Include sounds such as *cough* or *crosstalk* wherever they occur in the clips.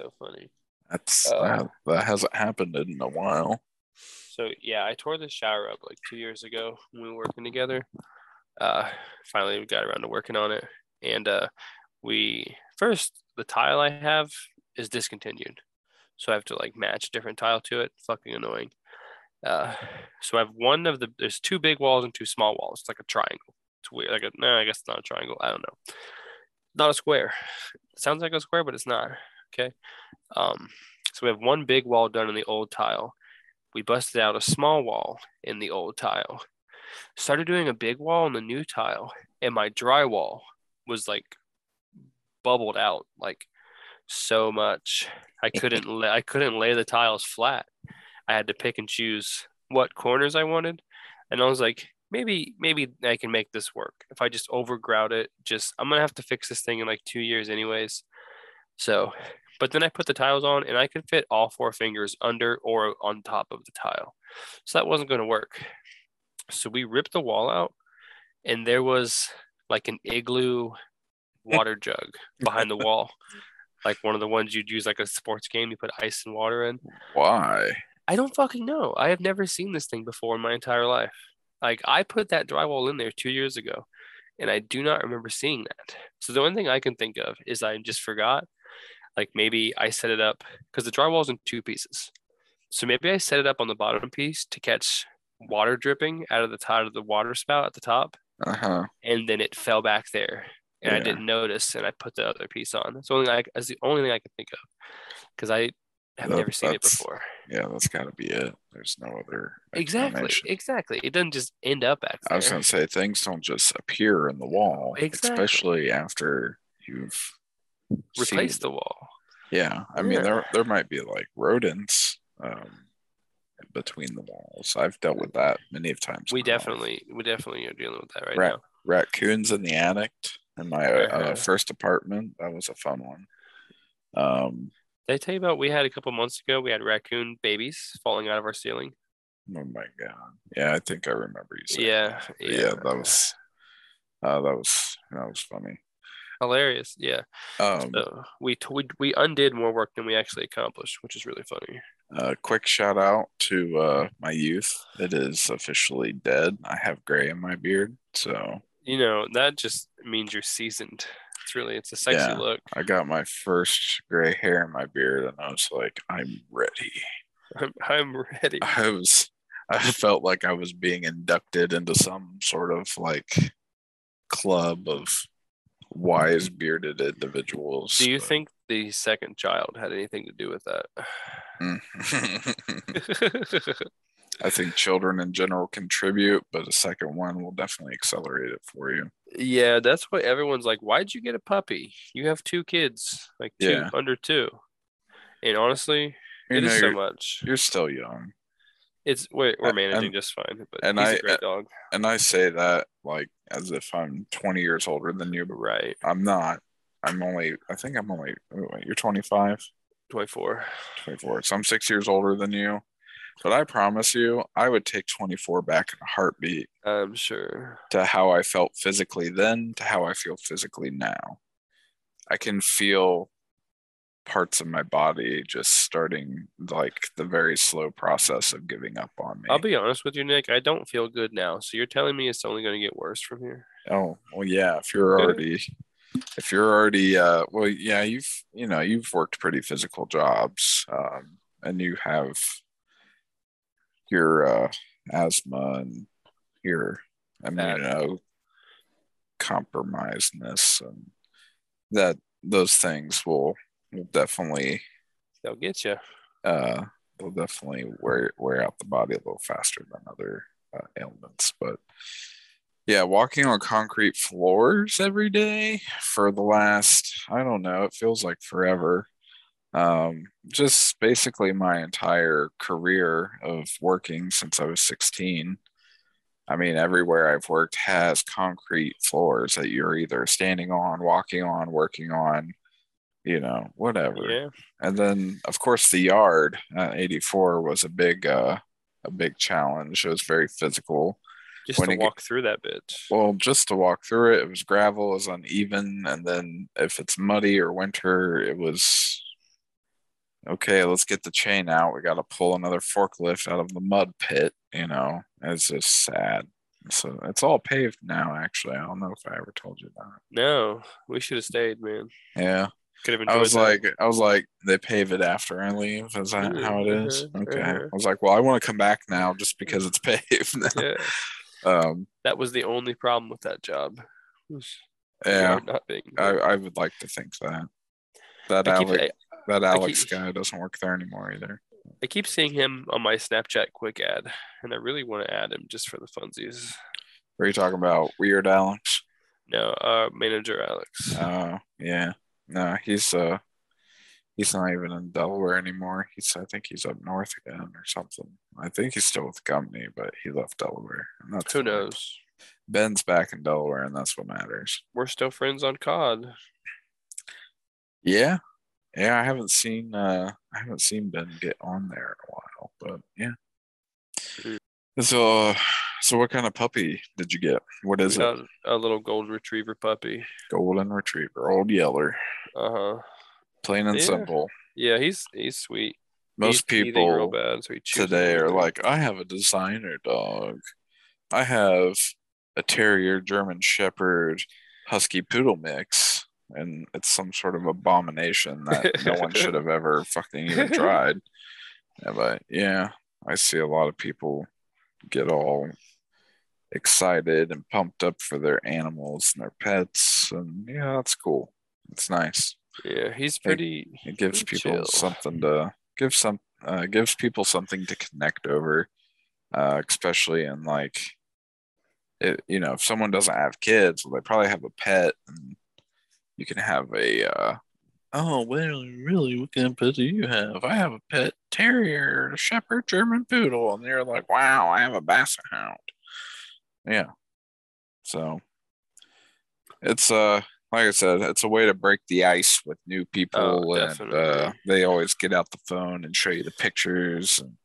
so funny. That's Uh, that, that hasn't happened in a while. So yeah, I tore the shower up like two years ago when we were working together. Uh, finally, we got around to working on it, and uh, we first the tile I have is discontinued, so I have to like match a different tile to it. Fucking annoying. Uh, so I have one of the there's two big walls and two small walls. It's like a triangle. It's weird. Like a no, I guess it's not a triangle. I don't know. Not a square. It sounds like a square, but it's not. Okay. Um, so we have one big wall done in the old tile. We busted out a small wall in the old tile. Started doing a big wall in the new tile and my drywall was like bubbled out like so much. I couldn't la- i couldn't lay the tiles flat. I had to pick and choose what corners i wanted. And i was like maybe maybe i can make this work. If i just overgrout it just i'm gonna have to fix this thing in like two years anyways. So but then I put the tiles on and I could fit all four fingers under or on top of the tile. So that wasn't going to work. So we ripped the wall out and there was like an igloo water jug *laughs* behind the wall. Like one of the ones you'd use like a sports game, you put ice and water in. Why? I don't fucking know. I have never seen this thing before in my entire life. Like I put that drywall in there two years ago and I do not remember seeing that. So the only thing I can think of is I just forgot like maybe I set it up because the drywall is in two pieces. So maybe I set it up on the bottom piece to catch water dripping out of the top of the water spout at the top, Uh huh. and then it fell back there, and I didn't notice, and I put the other piece on. That's the only thing I, that's the only thing I can think of, because I have That- never seen it before. Yeah, that's got to be it. There's no other. Exactly, exactly. It doesn't just end up back I was gonna say things don't just appear in the wall, Exactly. especially after you've Replace seeded- the wall. Yeah, I mean Yeah. there there might be like rodents um, between the walls. I've dealt with that many of times. We in my life. definitely, we definitely are dealing with that right Right. now. raccoons in the attic in my uh, Uh-huh. first apartment. That was a fun one. Um, Did I tell you about we had a couple months ago? We had raccoon babies falling out of our ceiling. oh my god, yeah, I think I remember you saying. Yeah, that. Yeah. yeah, that was uh, that was that was funny. Hilarious. Yeah. Um, So we, t- we we undid more work than we actually accomplished, which is really funny. A quick shout out to uh, my youth. It is officially dead. I have gray in my beard, so You know that just means you're seasoned. It's really it's a sexy Yeah. look. I got my first gray hair in my beard, and I was like, I'm ready. I'm, I'm ready. I was, I felt like I was being inducted into some sort of like club of wise bearded individuals. Do you but- think the second child had anything to do with that? Mm. *laughs* *laughs* I think children in general contribute, but a second one will definitely accelerate it for you. yeah, that's why everyone's like, "Why'd you get a puppy? You have two kids, like two Yeah. under two. And honestly, You it know, is so much. you're still young. It's we're, we're And- managing just fine, but and he's I- a great dog, And I say that like as if I'm 20 years older than you, but right? I'm not. I'm only, I think I'm only, wait, you're 25, Twenty four. 24. So I'm six years older than you. But I promise you, I would take 24 back in a heartbeat I'm sure. to how I felt physically then to how I feel physically now. I can feel parts of my body just starting like the very slow process of giving up on me. I'll be honest with you, Nick. I don't feel good now. So you're telling me it's only going to get worse from here? Oh, well, yeah. If you're already, if you're already, uh, well, yeah, you've, you know, you've worked pretty physical jobs, um, and you have your uh, asthma and your immunocompromisedness, and that those things will will definitely, They'll get you. uh, they'll definitely wear wear out the body a little faster than other uh, ailments, but yeah, walking on concrete floors every day for the last, I don't know, it feels like forever. Um, just basically my entire career of working since I was 16. I mean, everywhere I've worked has concrete floors that you're either standing on, walking on, working on, you know, whatever. Yeah. And then, of course, the yard at 84 was a big, uh, a big challenge. It was very physical. Just When to you get- walk through that bit. Well, just to walk through it, it was gravel, it was uneven, and then if it's muddy or winter, it was okay. Let's get the chain out. We got to pull another forklift out of the mud pit. You know, it's just sad. So it's all paved now. Actually, I don't know if I ever told you that. No, we should have stayed, man. Yeah, Could have I was that. like, I was like, they pave it after I leave. Is that how it is? Mhm, Okay. mhm. I was like, well, I want to come back now just because it's *laughs* paved. yeah, um, that was the only problem with that job. yeah, yard Not being. I, I would like to think that. That I keep, Alex, I, that Alex keep- guy doesn't work there anymore either. I keep seeing him on my Snapchat quick ad, and I really want to add him just for the funsies. What Are you talking about Weird Alex? No, uh, manager Alex. Oh, yeah. No, he's uh, he's not even in Delaware anymore. He's I think he's up north again or something. I think he's still with the company, but he left Delaware. And that's Who knows? Ben's back in Delaware, and that's what matters. We're still friends on COD. Yeah, yeah. I haven't seen uh, I haven't seen Ben get on there in a while, but yeah. So, so what kind of puppy did you get? What is it? a little golden retriever puppy. Golden Retriever, Old Yeller, Uh huh. plain and Yeah. simple. Yeah, he's he's sweet. Most He's teething real people bad, so today are like, I have a designer dog. I have a terrier, German Shepherd, Husky Poodle mix, and it's some sort of abomination that no one should *laughs* have ever fucking even tried. *laughs* Yeah, but yeah, I see a lot of people get all excited and pumped up for their animals and their pets, and yeah, that's cool. It's nice. yeah, he's pretty. It gives pretty people chill. something to give some uh, gives people something to connect over, uh, especially in like, it, you know, if someone doesn't have kids, well, they probably have a pet, and you can have a. Uh, oh well, really, what kind of pet do you have? I have a pet terrier, a shepherd German poodle, and they're like, wow, I have a basset hound. Yeah, so it's uh like I said, it's a way to break the ice with new people, and uh, they always get out the phone and show you the pictures, and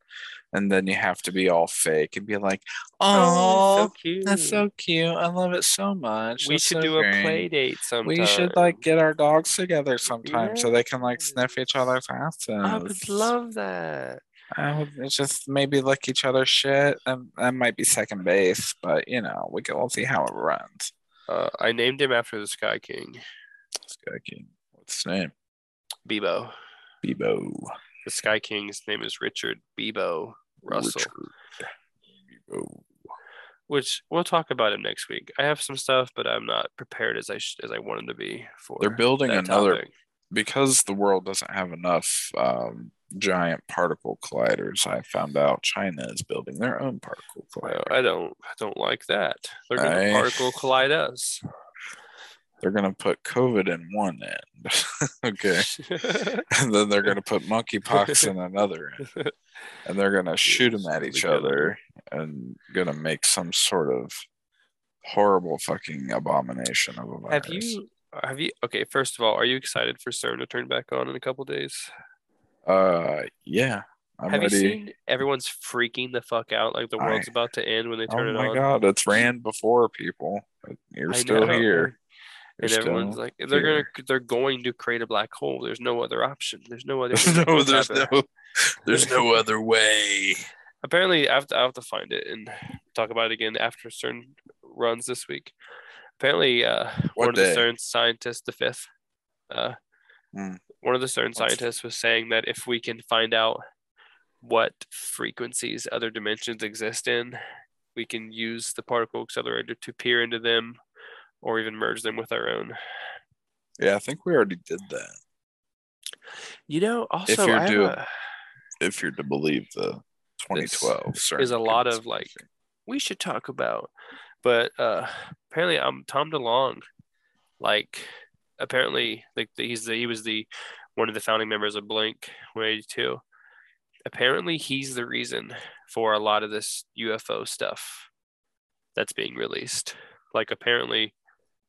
and then you have to be all fake and be like, Oh, "Oh, so cute. that's so cute! I love it so much. We That's should so do a play date sometime. We should like get our dogs together sometime so they can like sniff each other's asses. I would love that. I would just maybe lick each other's shit. And that might be second base, but you know, we can we'll see how it runs. Uh, I named him after the Sky King, Sky King. What's his name? Beebo. Beebo. The Sky King's name is Richard Beebo Russell, Richard. Which we'll talk about him next week. I have some stuff, but I'm not prepared as I sh- as I wanted to be for. They're building another topic. because the world doesn't have enough um, giant particle colliders. I found out China is building their own particle collider. I don't I don't like that. They're gonna I- particle collide us. They're gonna put COVID in one end, *laughs* okay, *laughs* and then they're gonna put monkeypox in another end, and they're gonna shoot them at each other and gonna make some sort of horrible fucking abomination of a virus. have you have you okay? First of all, are you excited for CERN to turn back on in a couple days? Uh, yeah, I'm have ready. you seen everyone's freaking the fuck out like the I- world's about to end when they turn oh it on. Oh my god, it's ran before people. You're I still know. here. And You're everyone's like they're here. gonna they're going to create a black hole there's no other option there's no other *laughs* There's no, there's happen. no, there's no *laughs* other way. apparently I have, to, I have to find it and talk about it again after CERN runs this week apparently uh What one of the CERN scientists the fifth uh Hmm. one of the CERN What's- scientists was saying that if we can find out what frequencies other dimensions exist in we can use the particle accelerator to peer into them or even merge them with our own Yeah, I think we already did that. you know also if you're I have a- If you're to believe the 2012 CERN is a lot of, like, we should talk about. But uh apparently I'm Tom DeLonge. Like apparently like the, he's the he was the one of the founding members of Blink 182. Apparently he's the reason for a lot of this UFO stuff that's being released. Like apparently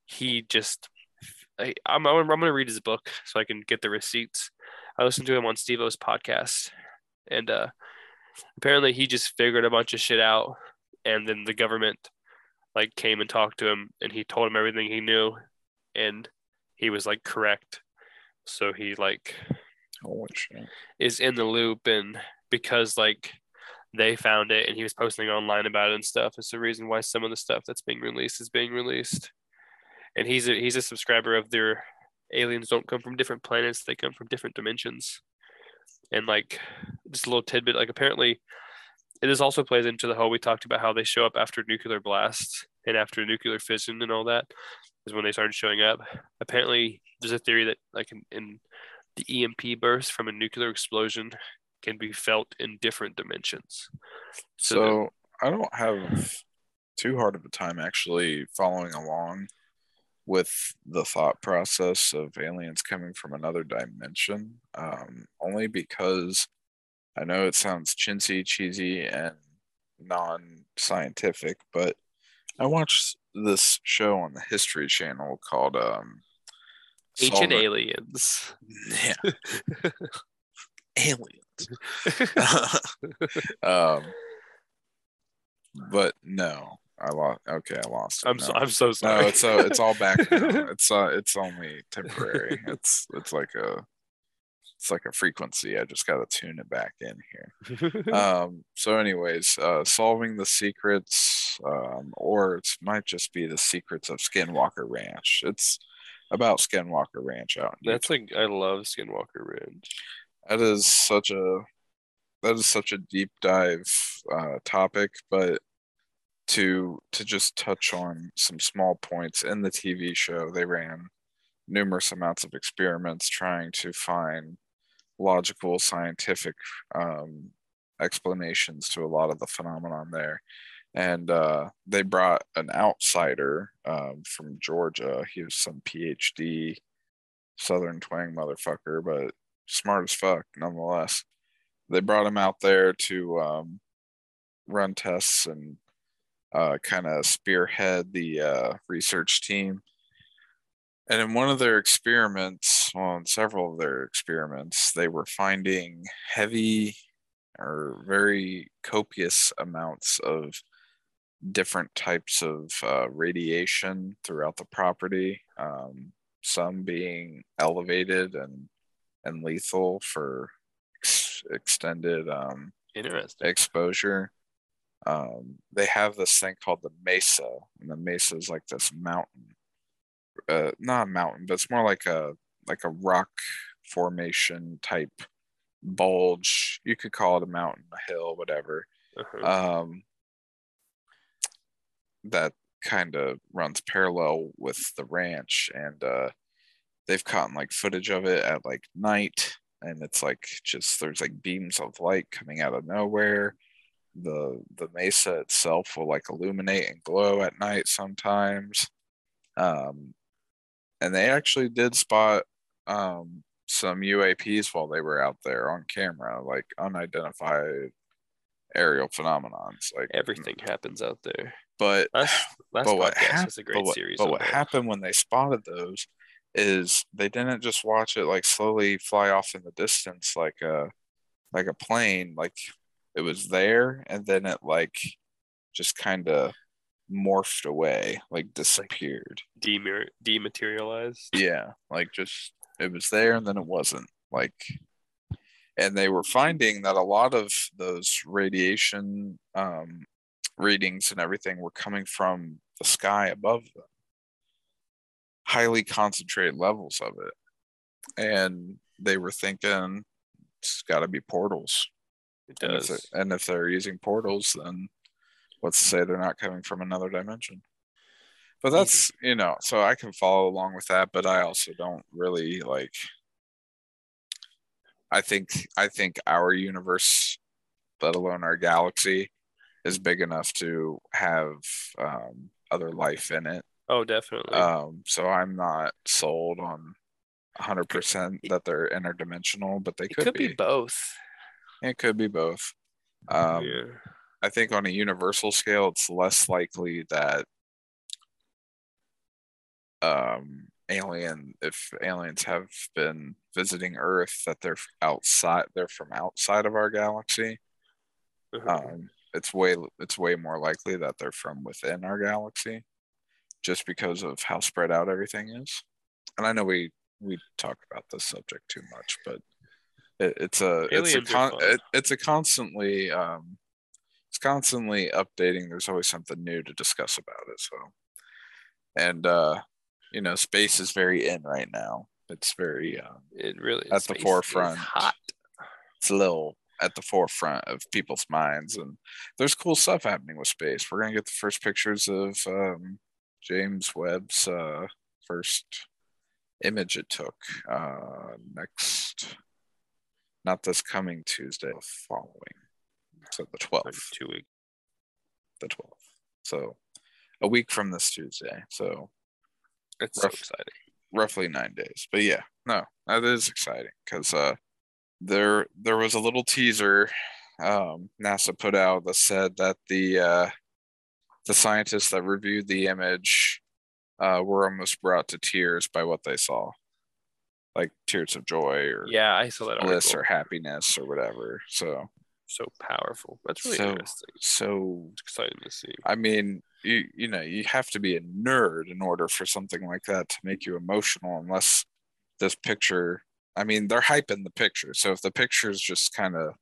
he just I, I'm I'm going to read his book so I can get the receipts. I listened to him on Steve-O's podcast and uh apparently he just figured a bunch of shit out and then the government like came and talked to him and he told him everything he knew and he was like correct. So he like shit. is in the loop and because like they found it and he was posting online about it and stuff. It's the reason why some of the stuff that's being released is being released. And he's a he's a subscriber of their aliens don't come from different planets, they come from different dimensions. And like just a little tidbit, like apparently it is also plays into the whole we talked about how they show up after nuclear blasts and after nuclear fission and all that is when they started showing up. Apparently there's a theory that like in, in the EMP burst from a nuclear explosion can be felt in different dimensions. So, So I don't have too hard of a time actually following along with the thought process of aliens coming from another dimension, um, only because I know it sounds chintzy, cheesy, and non scientific, but I watched this show on the History Channel called um, Ancient Solving- aliens. Yeah. *laughs* aliens. *laughs* um, but no, I lost. Okay, I lost. it. I'm so, I'm so sorry. No, it's uh, it's all back. now. *laughs* It's uh, it's only temporary. It's it's like a it's like a frequency. I just got to tune it back in here. *laughs* Um. So, anyways, uh, solving the secrets, um, or it might just be the secrets of Skinwalker Ranch. It's about Skinwalker Ranch out in That's like I love Skinwalker Ranch. that is such a that is such a deep dive uh, topic but to to just touch on some small points in the tv show. They ran numerous amounts of experiments trying to find logical scientific um, explanations to a lot of the phenomenon there. And uh, they brought an outsider um, from georgia. He was some phd southern twang motherfucker but smart as fuck nonetheless. They brought him out there to um, run tests and uh, kind of spearhead the uh, research team. And in one of their experiments, well, in several of their experiments, they were finding heavy or very copious amounts of different types of uh, radiation throughout the property, um, some being elevated and and lethal for ex- extended um, exposure. Um, they have this thing called the mesa, and the mesa is like this mountain, uh, not a mountain, but it's more like a like a rock formation type bulge. You could call it a mountain, a hill, whatever. Uh-huh. Um, that kind of runs parallel with the ranch, and uh, they've caught like footage of it at like night and it's like just there's like beams of light coming out of nowhere the the mesa itself will like illuminate and glow at night sometimes um and they actually did spot um some UAPs while they were out there on camera like unidentified aerial phenomenons like Everything happens out there. but Last, last but what, hap- was a great but what, but what happened when they spotted those is they didn't just watch it like slowly fly off in the distance like a like a plane like it was there and then it like just kind of morphed away like disappeared. Demer- dematerialized. yeah like just it was there and then it wasn't like and they were finding that a lot of those radiation um, readings and everything were coming from the sky above them. Highly concentrated levels of it. And they were thinking it's got to be portals It and if, does. and if they're using portals then let's say they're not coming from another dimension but that's you know so i can follow along with that but i also don't really like i think i think our universe let alone our galaxy is big enough to have um, other life in it Oh, definitely. um, so i'm not sold on 100% that they're interdimensional but they it could, could be. be both. It could be both um, yeah. I think on a universal scale, it's less likely that um, alien, if aliens have been visiting Earth, that they're outside, they're from outside of our galaxy. Uh-huh. Um, it's way it's way more likely that they're from within our galaxy, just because of how spread out everything is. And I know we we talk about this subject too much, but it, it's a it's a con- it, it's a constantly um it's constantly updating. There's always something new to discuss about it. So, and uh, you know, space is very in right now. It's very um, It really At the forefront. Hot. it's a little at the forefront of people's minds and there's cool stuff happening with space we're going to get the first pictures of um, james webb's uh, first image it took uh, next not this coming tuesday the following so the 12th Like two weeks. the 12th so a week from this tuesday so It's Rough. so exciting. roughly nine days. But yeah, no, that is exciting because uh, there there was a little teaser um, NASA put out that said that the uh, the scientists that reviewed the image uh, were almost brought to tears by what they saw, like tears of joy or Yeah, I saw that bliss article. or happiness or whatever. So So powerful. That's really So- interesting. so It's exciting to see. I mean, you you know, you have to be a nerd in order for something like that to make you emotional, unless this picture. I mean, they're hyping the picture, so if the picture's just kind of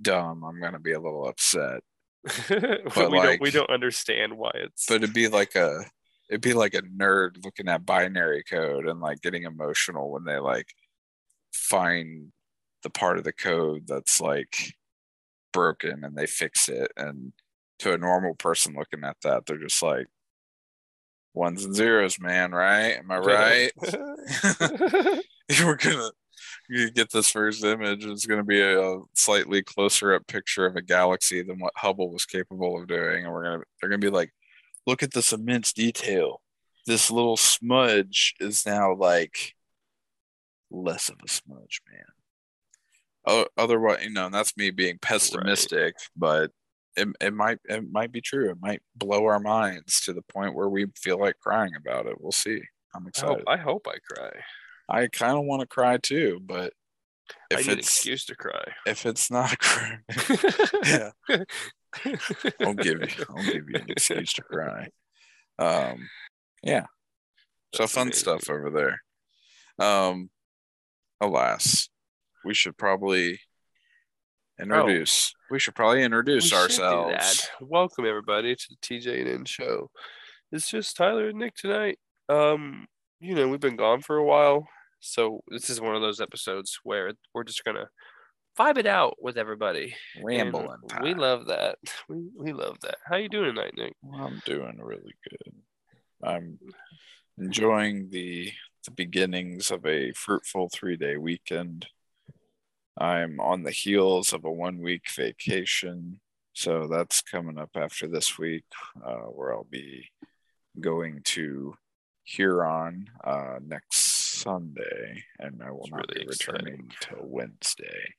dumb, I'm gonna be a little upset. *laughs* but we don't we don't understand why it's But it'd be like a, it'd be like a nerd looking at binary code and like getting emotional when they like find the part of the code that's like broken and they fix it. And to a normal person looking at that they're just like ones and zeros man right? Am i right? *laughs* *laughs* *laughs* We're gonna you get this first image it's gonna be a slightly closer up picture of a galaxy than what hubble was capable of doing and we're gonna they're gonna be like look at this immense detail. This little smudge is now like less of a smudge man. Oh otherwise you know and that's me being pessimistic but it, it might it might be true. It might blow our minds to the point where we feel like crying about it. We'll see. I'm I hope, excited. I hope I cry. I kind of want to cry too, but I if need an it's excuse to cry. if it's not *laughs* a *laughs* yeah, *laughs* I'll give you I'll give you an excuse to cry. Um, yeah, so That's fun amazing. stuff over there. Um, alas, we should probably introduce. We should probably We introduce do ourselves. Welcome everybody to the TJ and N show. It's just Tyler and Nick tonight. Um, you know, we've been gone for a while, so this is one of those episodes where we're just gonna vibe it out with everybody. Rambling. We love that. *laughs* We we love that. How you doing tonight, Nick? Well, I'm doing really good. I'm enjoying the the beginnings of a fruitful three day weekend. I'm on the heels of a one week vacation, so that's coming up after this week, uh, where I'll be going to Huron uh, next Sunday, and I will It's not really be returning exciting. till Wednesday.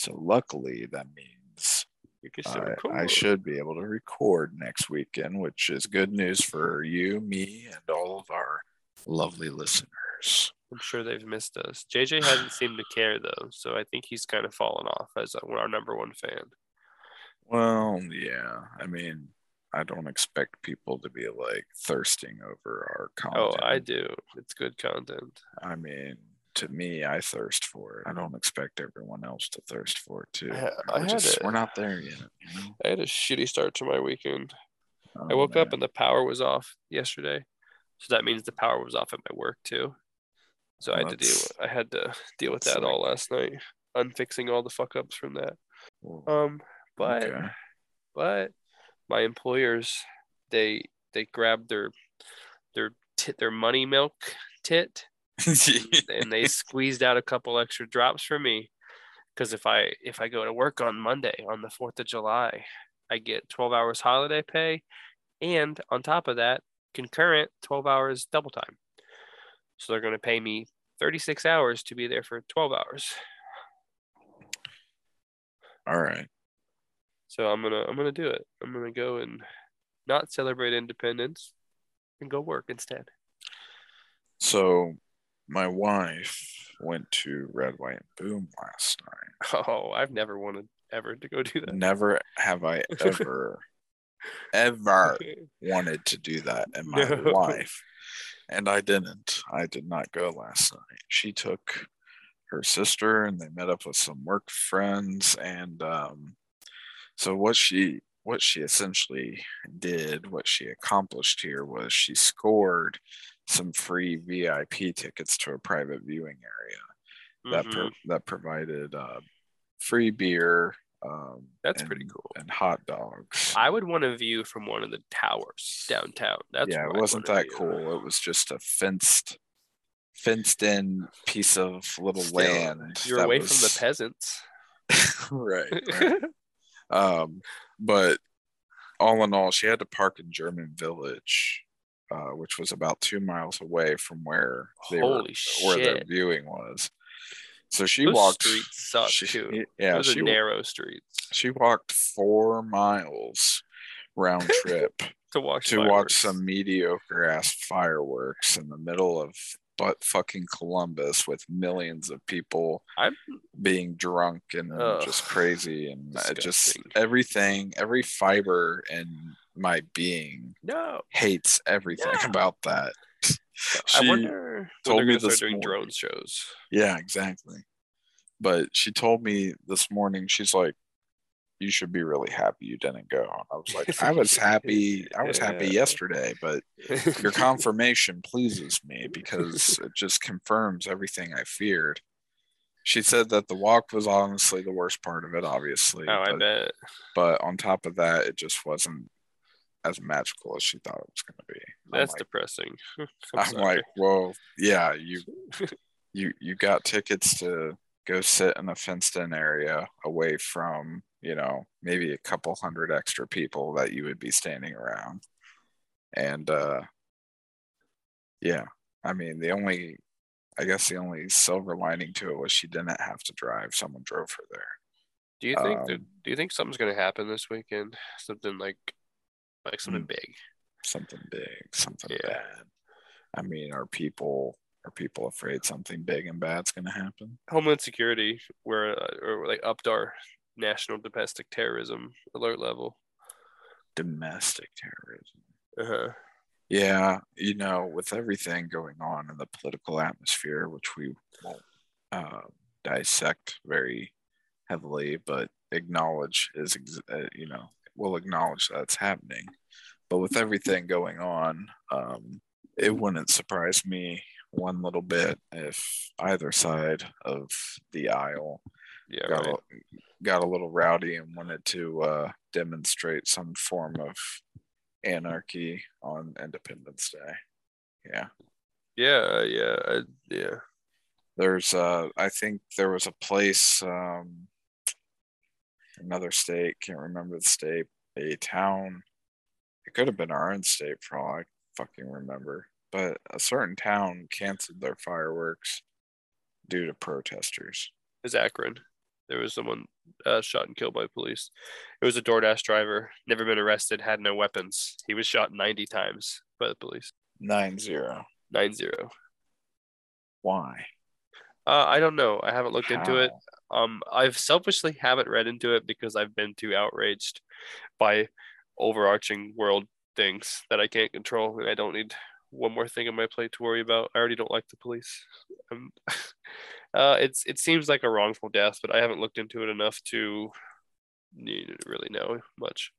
So luckily, that means You can still I, I should be able to record next weekend, which is good news for you, me, and all of our lovely listeners. I'm sure they've missed us. JJ hasn't seemed to care though, so I think he's kind of fallen off as our number one fan. Well, yeah. I mean, I don't expect people to be like thirsting over our content. Oh. I do. It's good content. I mean, to me, I thirst for it. I don't expect everyone else to thirst for it too. I ha- I We're, just- a- we're not there yet. You know? I had a shitty start to my weekend. I Oh, woke up and the power was off yesterday, so that means the power was off at my work too. So I had to deal. With, I had to deal with that like- all last night, unfixing all the fuck ups from that. Well, Um, but okay. but my employers they they grabbed their their tit their money milk tit *laughs* and they squeezed out a couple extra drops for me. Because if i if i go to work on monday on the 4th of july i get 12 hours holiday pay. And on top of that concurrent 12 hours double time. So they're going to pay me 36 hours to be there for 12 hours. All right. so i'm gonna i'm gonna do it. I'm gonna go and not celebrate independence and go work instead. So my wife went to Red, White, and Boom last night. *laughs* Oh, I've never wanted. ever to go do that. Never have I *laughs* ever, ever wanted to do that in my No. life. And I didn't. I did not go last night. She took her sister and they met up with some work friends. And um, so what she what she essentially did, what she accomplished here was she scored some free VIP tickets to a private viewing area that Mhm. pro- that provided uh, free beer. Um, That's and- pretty cool. And hot dogs. I would want a view from one of the towers downtown. That's yeah, it wasn't that cool. It was just a fenced, fenced in piece of little Still, land. You're that away from the *laughs* peasants. right. *laughs* right. um, but all in all, she had to park in German Village, uh, which was about two miles away from where they were, Holy where their viewing was. So she Those walked. streets suck she- too. Yeah, Those she narrow streets she walked four miles round *laughs* trip to watch. to watch some mediocre ass fireworks in the middle of butt fucking Columbus with millions of people I'm being drunk and Ugh, just crazy and just everything every fiber in my being no. hates everything Yeah. about that. *laughs* I She wonder told me this doing morning- drone shows. Yeah, exactly. But she told me this morning, she's like, you should be really happy you didn't go. And I was like, *laughs* I was happy. I was happy yesterday, but your *laughs* confirmation pleases me because it just confirms everything I feared. She said that the walk was honestly the worst part of it, obviously. oh, I but, bet. but on top of that, it just wasn't as magical as she thought it was going to be. I'm That's like, depressing. *laughs* I'm, I'm like, well, yeah, you you you got tickets to go sit in a fenced in area away from, you know, maybe a couple hundred extra people that you would be standing around. And uh yeah, I mean the only I guess the only silver lining to it was she didn't have to drive. Someone drove her there. do you think that? um, Do you think something's gonna happen this weekend? Something like, like something Mm. big. Something big, something Yeah. bad. I mean, are people are people afraid something big and bad's gonna happen? Homeland Security, where uh, or like upped our national domestic terrorism alert level. Domestic terrorism. Uh-huh. Yeah, you know, with everything going on in the political atmosphere, which we won't uh, dissect very heavily, but acknowledge is, ex- uh, you know, we'll acknowledge that's happening. But with everything going on, um, it wouldn't surprise me one little bit if either side of the aisle Yeah, got, right. a, got a little rowdy and wanted to uh, demonstrate some form of anarchy on Independence Day. Yeah, Yeah, yeah, I, yeah. there's uh, I think there was a place, um, another state, can't remember the state, a town. It could have been our own state for all I fucking remember, but a certain town canceled their fireworks due to protesters. Is Akron. There was someone uh, shot and killed by police. It was a DoorDash driver, never been arrested, had no weapons. He was shot 90 times by the police. Nine zero. 9 0. Why? Uh, I don't know. I haven't looked into it. Um, I've selfishly haven't read into it because I've been too outraged by overarching world things that I can't control, and I don't need one more thing on my plate to worry about. I already don't like the police. *laughs* Uh, it's it seems like a wrongful death, but I haven't looked into it enough to need- really know much.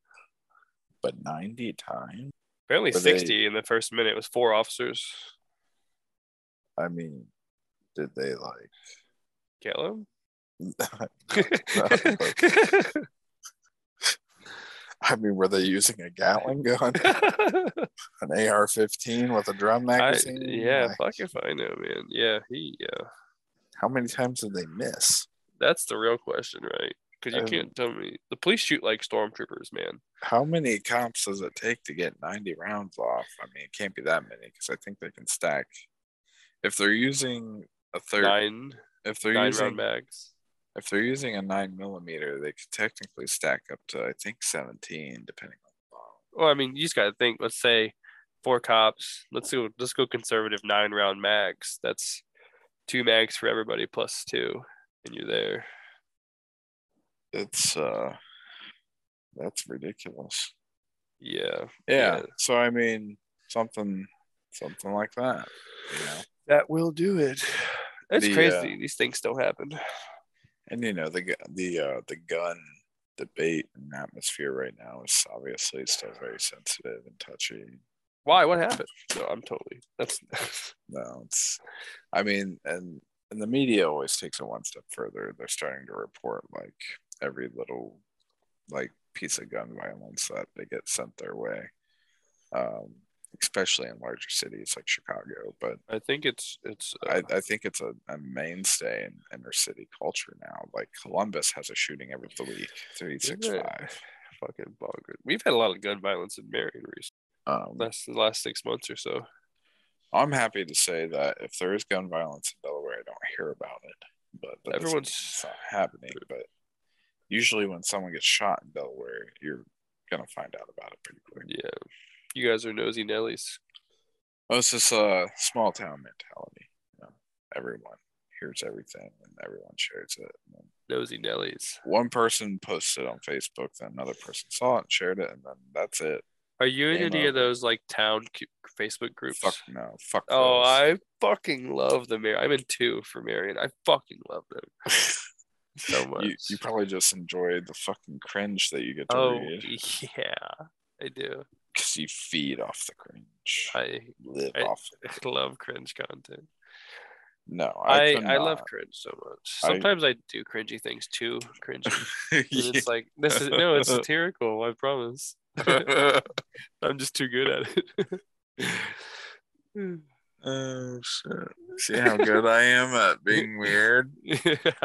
But 90 times? Apparently, Were they- 60 in the first minute was four officers. I mean, did they like? Kill him? *laughs* I mean, were they using a Gatling gun, *laughs* an AR-15 with a drum I, magazine? yeah, Like, fuck if I know, man. Yeah, he. Yeah, how many times did they miss? that's the real question, right? Because you Um, can't tell me the police shoot like stormtroopers, man. How many cops does it take to get 90 rounds off? I mean, it can't be that many because I think they can stack. If they're using a third, Nine, if they're nine using round bags. if they're using a nine millimeter, they could technically stack up to I think 17, depending on the model. Well, I mean, you just gotta think. Let's say four cops. Let's go. Let's go conservative nine round mags. That's two mags for everybody plus two, and you're there. it's uh that's ridiculous. Yeah. Yeah. Yeah. So I mean something something like that. You know. That will do it. It's The, crazy. These things still happen. And you know, the the uh the gun debate and atmosphere right now is obviously still very sensitive and touchy. Why? What happened? No, I'm totally. That's *laughs* No, it's I mean, and and the media always takes it one step further. They're starting to report like every little like piece of gun violence that they get sent their way. Um, especially in larger cities like Chicago. But I think it's it's uh, I, I think it's a, a mainstay in inner city culture now. Like Columbus has a shooting every week, three six five. fucking bonkers. We've had a lot of gun violence in Marion recently. Um, Last the last six months or so. I'm happy to say that if there is gun violence in Delaware, I don't hear about it. But doesn't Everyone's- not happening. But usually, when someone gets shot in Delaware, you're gonna find out about it pretty quick. Yeah. You guys are nosy Nellies. Oh, it's just a small town mentality. You know, everyone hears everything and everyone shares it. Nosy Nellies. one person posted on Facebook, then another person saw it and shared it, and then that's it. Are you in Game any of over. those like town cu- Facebook groups? Fuck no. Fuck. Oh, those. I fucking love the Marion. I'm in two for Marion. I fucking love them *laughs* so much. you, you probably just enjoy the fucking cringe that you get to oh read yeah, I do. because you feed off the cringe. I live I- off. I *laughs* love cringe content. No, I I could I, love not. cringe so much. I- Sometimes I, do cringy things too. Cringy. And *laughs* it's like this is no, it's satirical. I promise. *laughs* I'm just too good at it. Hmm. oh shit! See how good I am at being *laughs* weird. it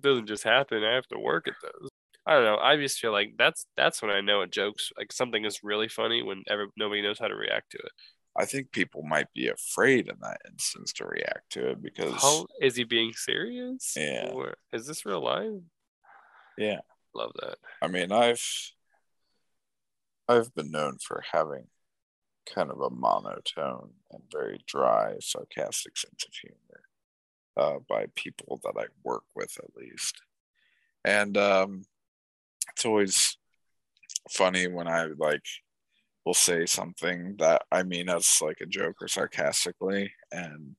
doesn't just happen. I have to work at those. I don't know. I just feel like that's that's when I know a joke's like something is really funny when ever nobody knows how to react to it. I think people might be afraid in that instance to react to it because How is he being serious? Yeah. Or is this real life? yeah, Love that. I mean, I've I've been known for having kind of a monotone and very dry, sarcastic sense of humor uh, by people that I work with, at least. And um, it's always funny when I like will say something that I mean as like a joke or sarcastically, and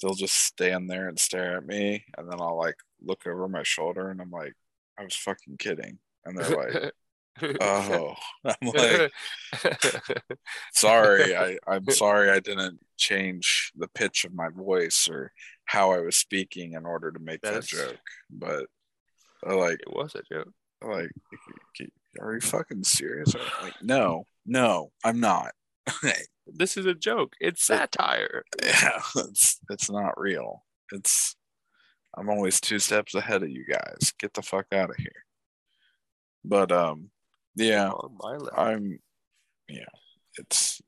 they'll just stand there and stare at me, and then I'll like look over my shoulder and I'm like, I was fucking kidding, and they're *laughs* like. Oh, *laughs* I'm like, *laughs* sorry. I, I'm sorry I didn't change the pitch of my voice or how I was speaking in order to make that joke. But I like, it was a joke. I like, are you fucking serious? I'm like, no, no, I'm not. *laughs* This is a joke. It's satire. yeah, it's it's not real. It's I'm always two steps ahead of you guys. Get the fuck out of here. But um, yeah, On my level. I'm, yeah, it's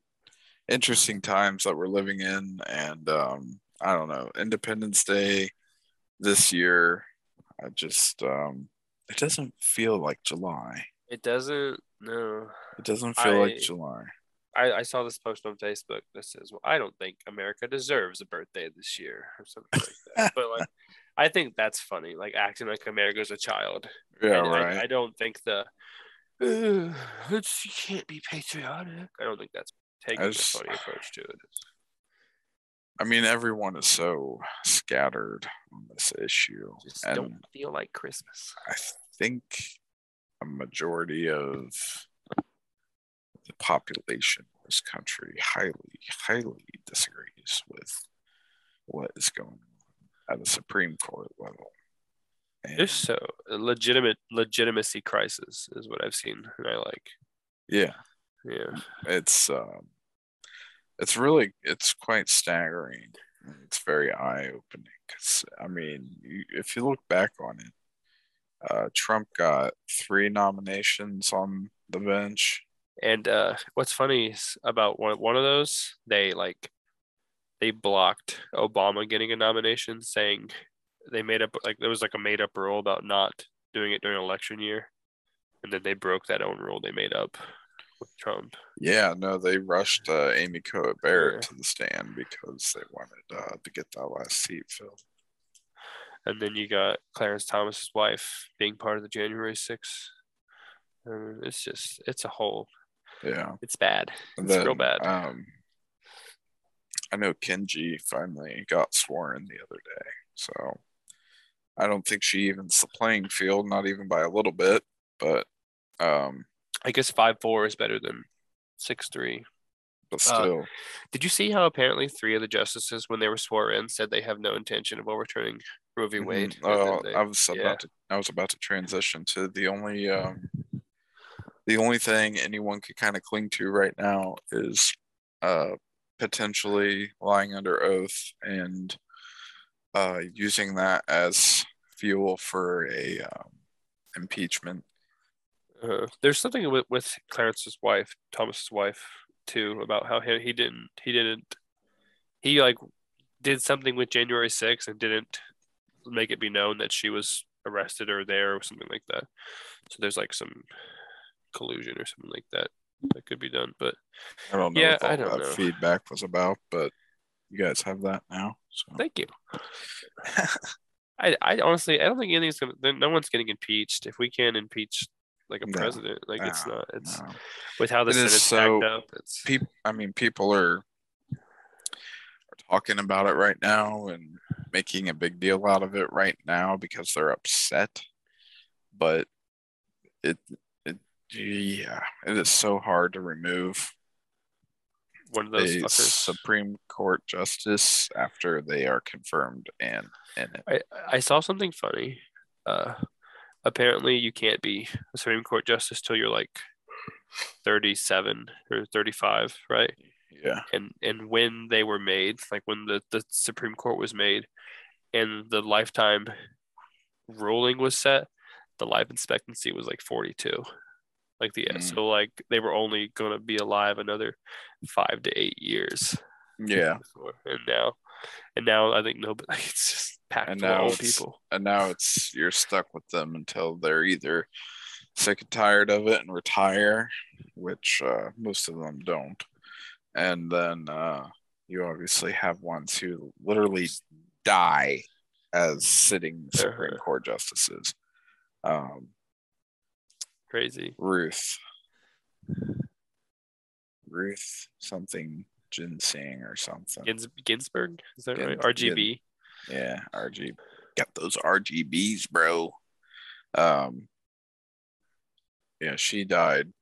interesting times that we're living in, and um, I don't know, Independence Day this year, I just um, it doesn't feel like July. It doesn't. No. It doesn't feel like July. I, I saw this post on Facebook that says, "Well, I don't think America deserves a birthday this year," or something like that. *laughs* but like, I think that's funny, like acting like America's a child. Yeah, And I- right. I, don't think the "Ugh, it's you can't be patriotic. I don't think that's taking I a just- funny approach to it. I mean, everyone is so scattered on this issue, Just and don't feel like Christmas. I think a majority of the population of this country highly, highly disagrees with what is going on at a Supreme Court level. There's so legitimate legitimacy crisis is what I've seen, and I like. yeah, Yeah, it's um, it's really it's quite staggering. It's very eye opening because I mean, you, if you look back on it, uh, Trump got three nominations on the bench. and uh, what's funny is about one one of those, they like they blocked Obama getting a nomination, saying they made up like there was like a made up rule about not doing it during election year, and then they broke that own rule they made up with Trump. Yeah, no, they rushed uh, Amy Coney Barrett Yeah. to the stand because they wanted uh, to get that last seat filled. and then you got Clarence Thomas's wife being part of the January 6th. Uh, it's just it's a whole Yeah. it's bad. It's real bad. Um, I know Ketanji finally got sworn the other day, so I don't think she evens the playing field, not even by a little bit. But, um, I guess five four is better than six three. but still, Did you see how apparently three of the justices, when they were sworn in, said they have no intention of overturning Roe v. Wade? and Oh, they- I was yeah. about to. I was about to transition to the only. Um, the only thing anyone could kind of cling to right now is uh, potentially lying under oath and uh, using that as fuel for a um, impeachment. Uh, there's something with, with Clarence's wife, Thomas's wife, too, about how he, he didn't he didn't he like did something with January 6th and didn't make it be known that she was arrested or there or something like that. So there's like some collusion or something like that that could be done. But I don't know Yeah, what all I don't that know. feedback was about, but you guys have that now. So thank you. *laughs* I, I honestly I don't think anything's gonna no one's getting impeached. If we can impeach like a No, president, like it's not it's no. with how the It is Senate's so- stacked up. It's people i mean people are are talking about it right now and making a big deal out of it right now because they're upset but it it yeah it is so hard to remove one of those a fuckers. supreme court justice after they are confirmed and in it I I saw something funny. Uh, apparently, you can't be a Supreme Court justice till you're like 37 or 35, right? yeah And and when they were made, like when the the Supreme Court was made, and the lifetime ruling was set, the life expectancy was like 42. Like the Mm. so like they were only gonna be alive another five to eight years. yeah. *laughs* And now, and now I think nobody. *laughs* It's just packed And now old people. and now it's you're stuck with them until they're either sick and tired of it and retire, which uh, most of them don't, and then uh, you obviously have ones who literally die as sitting Supreme Uh-huh. Court justices. Um, Crazy. Ruth, Ruth something ginseng or something. Gins- Ginsburg, is that right? Gins- RGB. Yeah, RGB. got those RGBs, bro. Um yeah, she died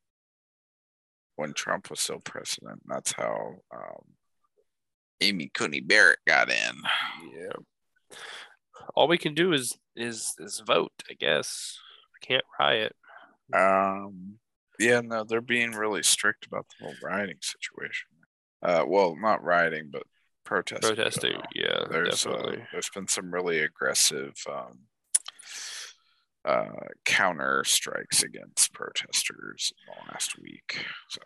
when Trump was still president. That's how um Amy Coney Barrett got in. Yeah. All we can do is is is vote. I guess. I can't riot. Um yeah, no, they're being really strict about the whole rioting situation. Uh well, not rioting, but protesting. Protesting. Yeah, there's uh, definitely. there's been some really aggressive um, uh, counter strikes against protesters in the last week. So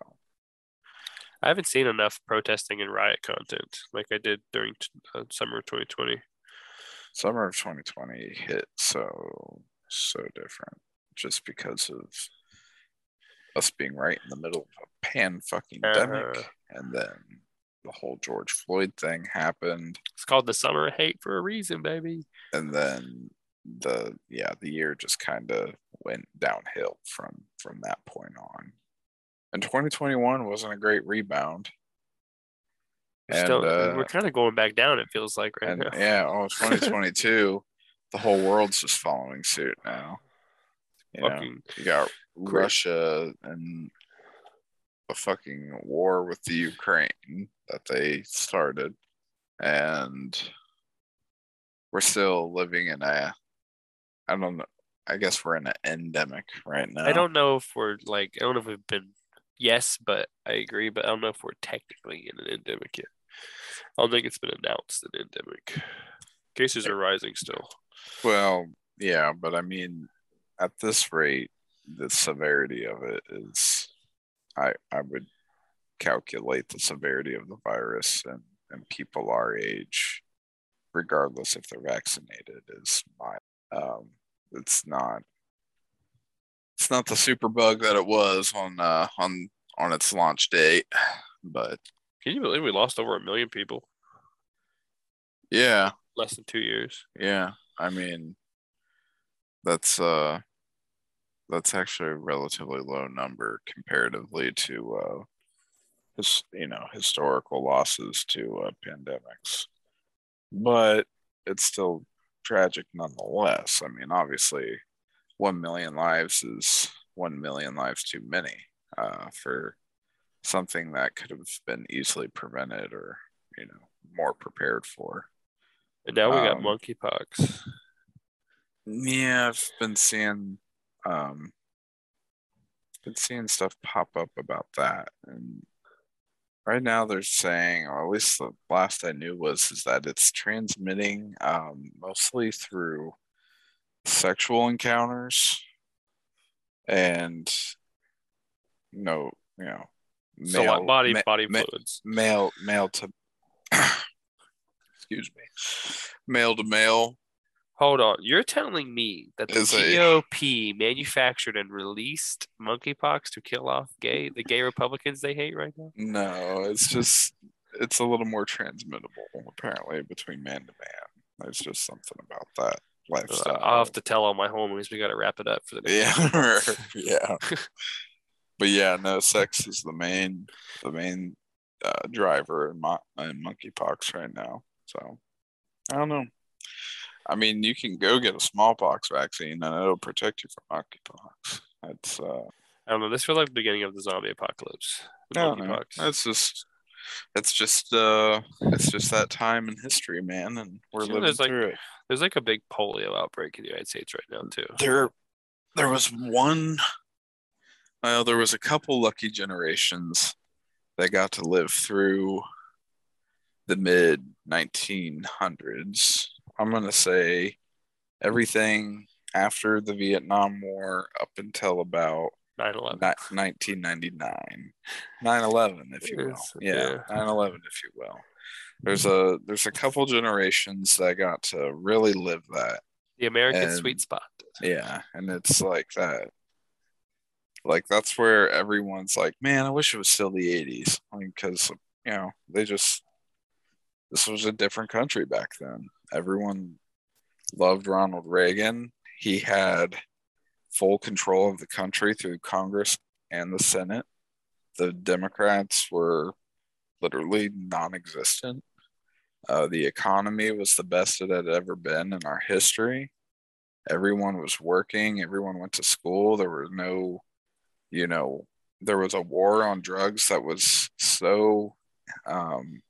I haven't seen enough protesting and riot content like I did during t- uh, summer of 2020. summer of 2020 hit so so different just because of us being right in the middle of a pan fucking demic, Uh-huh. and then the whole George Floyd thing happened, It's called the summer of hate for a reason, baby. and then the yeah the year just kind of went downhill from from that point on and 2021 wasn't a great rebound We're, And, still, uh, we're kind of going back down. It feels like right and now. yeah oh *laughs* 2022 the whole world's just following suit now you know, you got russia and a fucking war with the ukraine that they started and we're still living in a i don't know i guess we're in an endemic right now I don't know if we're like I don't know if we've been yes, but I agree, but I don't know if we're technically in an endemic yet. I don't think it's been announced an endemic. Cases are rising still. Well, yeah, but I mean, at this rate, the severity of it is, I I would calculate the severity of the virus and and people our age, regardless if they're vaccinated, is mild. Um, it's not. It's not the super bug that it was on uh, on on its launch date, but Can you believe we lost over a million people yeah, less than two years? yeah, I mean, that's uh, that's actually a relatively low number comparatively to uh, his you know historical losses to uh, pandemics, but it's still tragic nonetheless. I mean, obviously, one million lives is one million lives too many uh, for something that could have been easily prevented or you know more prepared for. And now we got Um, monkeypox. Yeah, I've been seeing um been seeing stuff pop up about that. And right now they're saying, or at least the last I knew was is that it's transmitting um mostly through sexual encounters and you know, you know, So like body ma- body ma- fluids. male male to *coughs* excuse me male to male Hold on. You're telling me that the GOP manufactured and released monkeypox to kill off gay the gay Republicans they hate right now? No, it's just it's a little more transmittable apparently between man to man. There's just something about that lifestyle. I'll have to tell all my homies we got to wrap it up for the next yeah, *laughs* yeah. But yeah, no, sex is the main the main uh, driver in, mo- in monkeypox right now. So I don't know. I mean, you can go get a smallpox vaccine and it'll protect you from monkeypox. That's uh, I don't know. This feels like the beginning of the zombie apocalypse. The I don't know. monkeypox. It's just, it's just, uh, it's just that time in history, man, and we're You know, living there's like- through it. There's like a big polio outbreak in the United States right now too. There, there was one. Well, there was a couple lucky generations that got to live through the mid 1900s. I'm gonna say everything after the Vietnam War up until about 9/11. Ni- 1999 9-11 if you will. Yeah yeah. 9-11 if you will. There's a there's a couple generations that got to really live that. The American and- sweet spot. yeah and it's like that. Like that's where everyone's like man i wish it was still the 80s because you know they just this was a different country back then everyone loved ronald reagan. He had full control of the country through congress and the senate. The democrats were literally non-existent. Uh, the economy was the best it had ever been in our history. Everyone was working. Everyone went to school. There were no you know there was a war on drugs that was so um,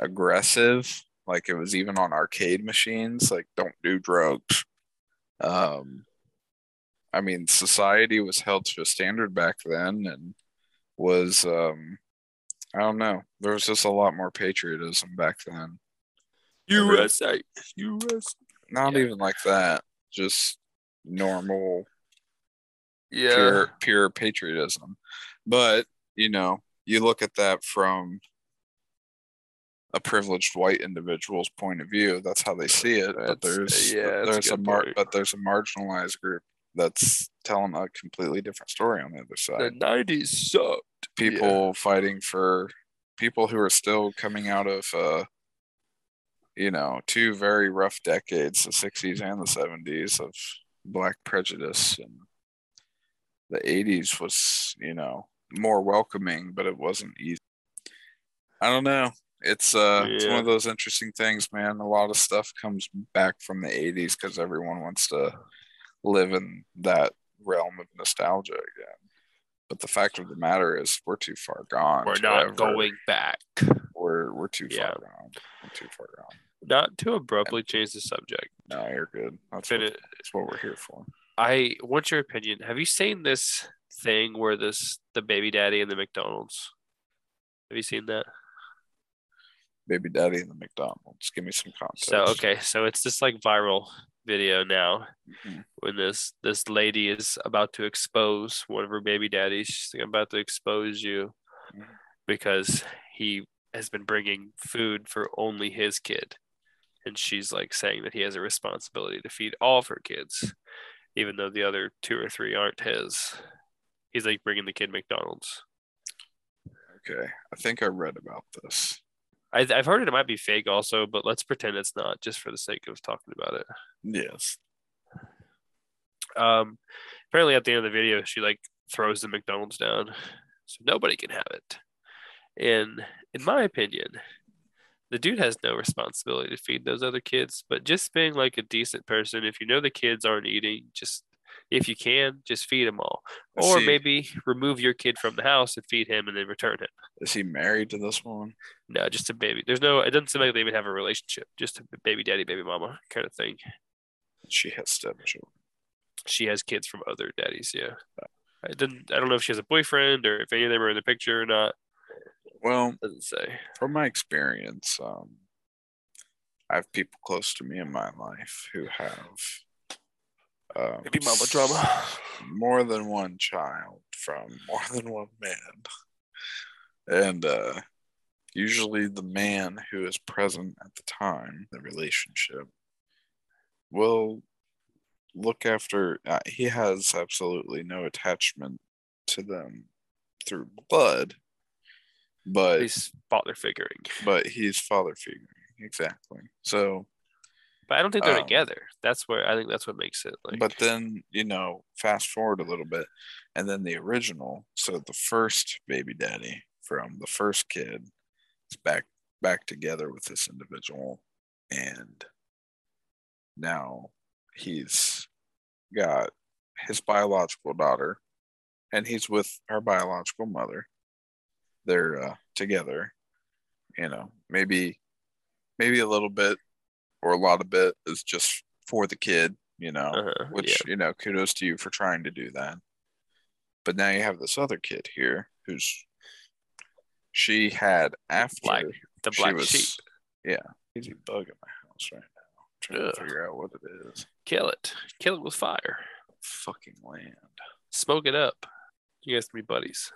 aggressive like it was even on arcade machines like don't do drugs um, i mean society was held to a standard back then and was um, i don't know there was just a lot more patriotism back then USA. US. not Yeah. even like that just normal Yeah. pure pure patriotism. But you know, you look at that from a privileged white individual's point of view. That's how they see it. but there's yeah, that's a there's a mar- but there's a marginalized group that's telling a completely different story on the other side. The nineties sucked. People fighting for people who are still coming out of uh you know, two very rough decades, the 60s and the 70s of black prejudice and the 80s was, you know, more welcoming, but it wasn't easy. I don't know. It's uh it's one of those interesting things, man. A lot of stuff comes back from the 80s because everyone wants to live in that realm of nostalgia again. But the fact of the matter is we're too far gone. We're not ever- going back. we're we're too Yeah. far gone. We're too far gone. Not to abruptly change the subject. No, you're good. That's what, that's what we're here for. I what's your opinion? Have you seen this thing where this the baby daddy and the McDonald's? Have you seen that? Baby daddy and the McDonald's. Give me some context. So okay, so it's this like viral video now Mhm. when this this lady is about to expose one of her baby daddies. She's like, I'm about to expose you Mhm. because he has been bringing food for only his kid, and she's like saying that he has a responsibility to feed all of her kids, even though the other two or three aren't his. He's like bringing the kid McDonald's. Okay. I think I read about this. I, I've heard it, it might be fake also, but let's pretend it's not just for the sake of talking about it. Yes. Um, apparently at the end of the video, she like throws the McDonald's down, so nobody can have it. And in my opinion, the dude has no responsibility to feed those other kids. But just being like a decent person, if you know the kids aren't eating, just if you can, just feed them all, or See- maybe remove your kid from the house and feed him, and then return him. Is he married to this woman? No, just a baby. There's no. It doesn't seem like they even have a relationship. Just a baby daddy, baby mama kind of thing. She has stepchildren. she has kids from other daddies. Yeah, I didn't. I don't know if she has a boyfriend or if any of them are in the picture or not. Well, Doesn't say. from my experience, um, I have people close to me in my life who have um, Baby mama drama. more than one child from *laughs* more than one man. And uh, usually the man who is present at the time, the relationship, will look after, uh, he has absolutely no attachment to them through blood, but He's father figuring, but he's father figuring exactly. So, but I don't think they're Um, together. That's where I think that's what makes it like. but then you know, fast forward a little bit, and then the original. So the first baby daddy from the first kid is back back together with this individual, and now he's got his biological daughter, and he's with her biological mother. They're uh, together, you know. Maybe, maybe a little bit or a lot of it is just for the kid, you know uh-huh, which you know kudos to you for trying to do that but now you have this other kid here who's she had after Black- the black was- sheep. he's a bug in my house right now trying Ugh. to figure out what it is Kill it. Kill it with fire. fucking land Smoke it up. You guys can be buddies.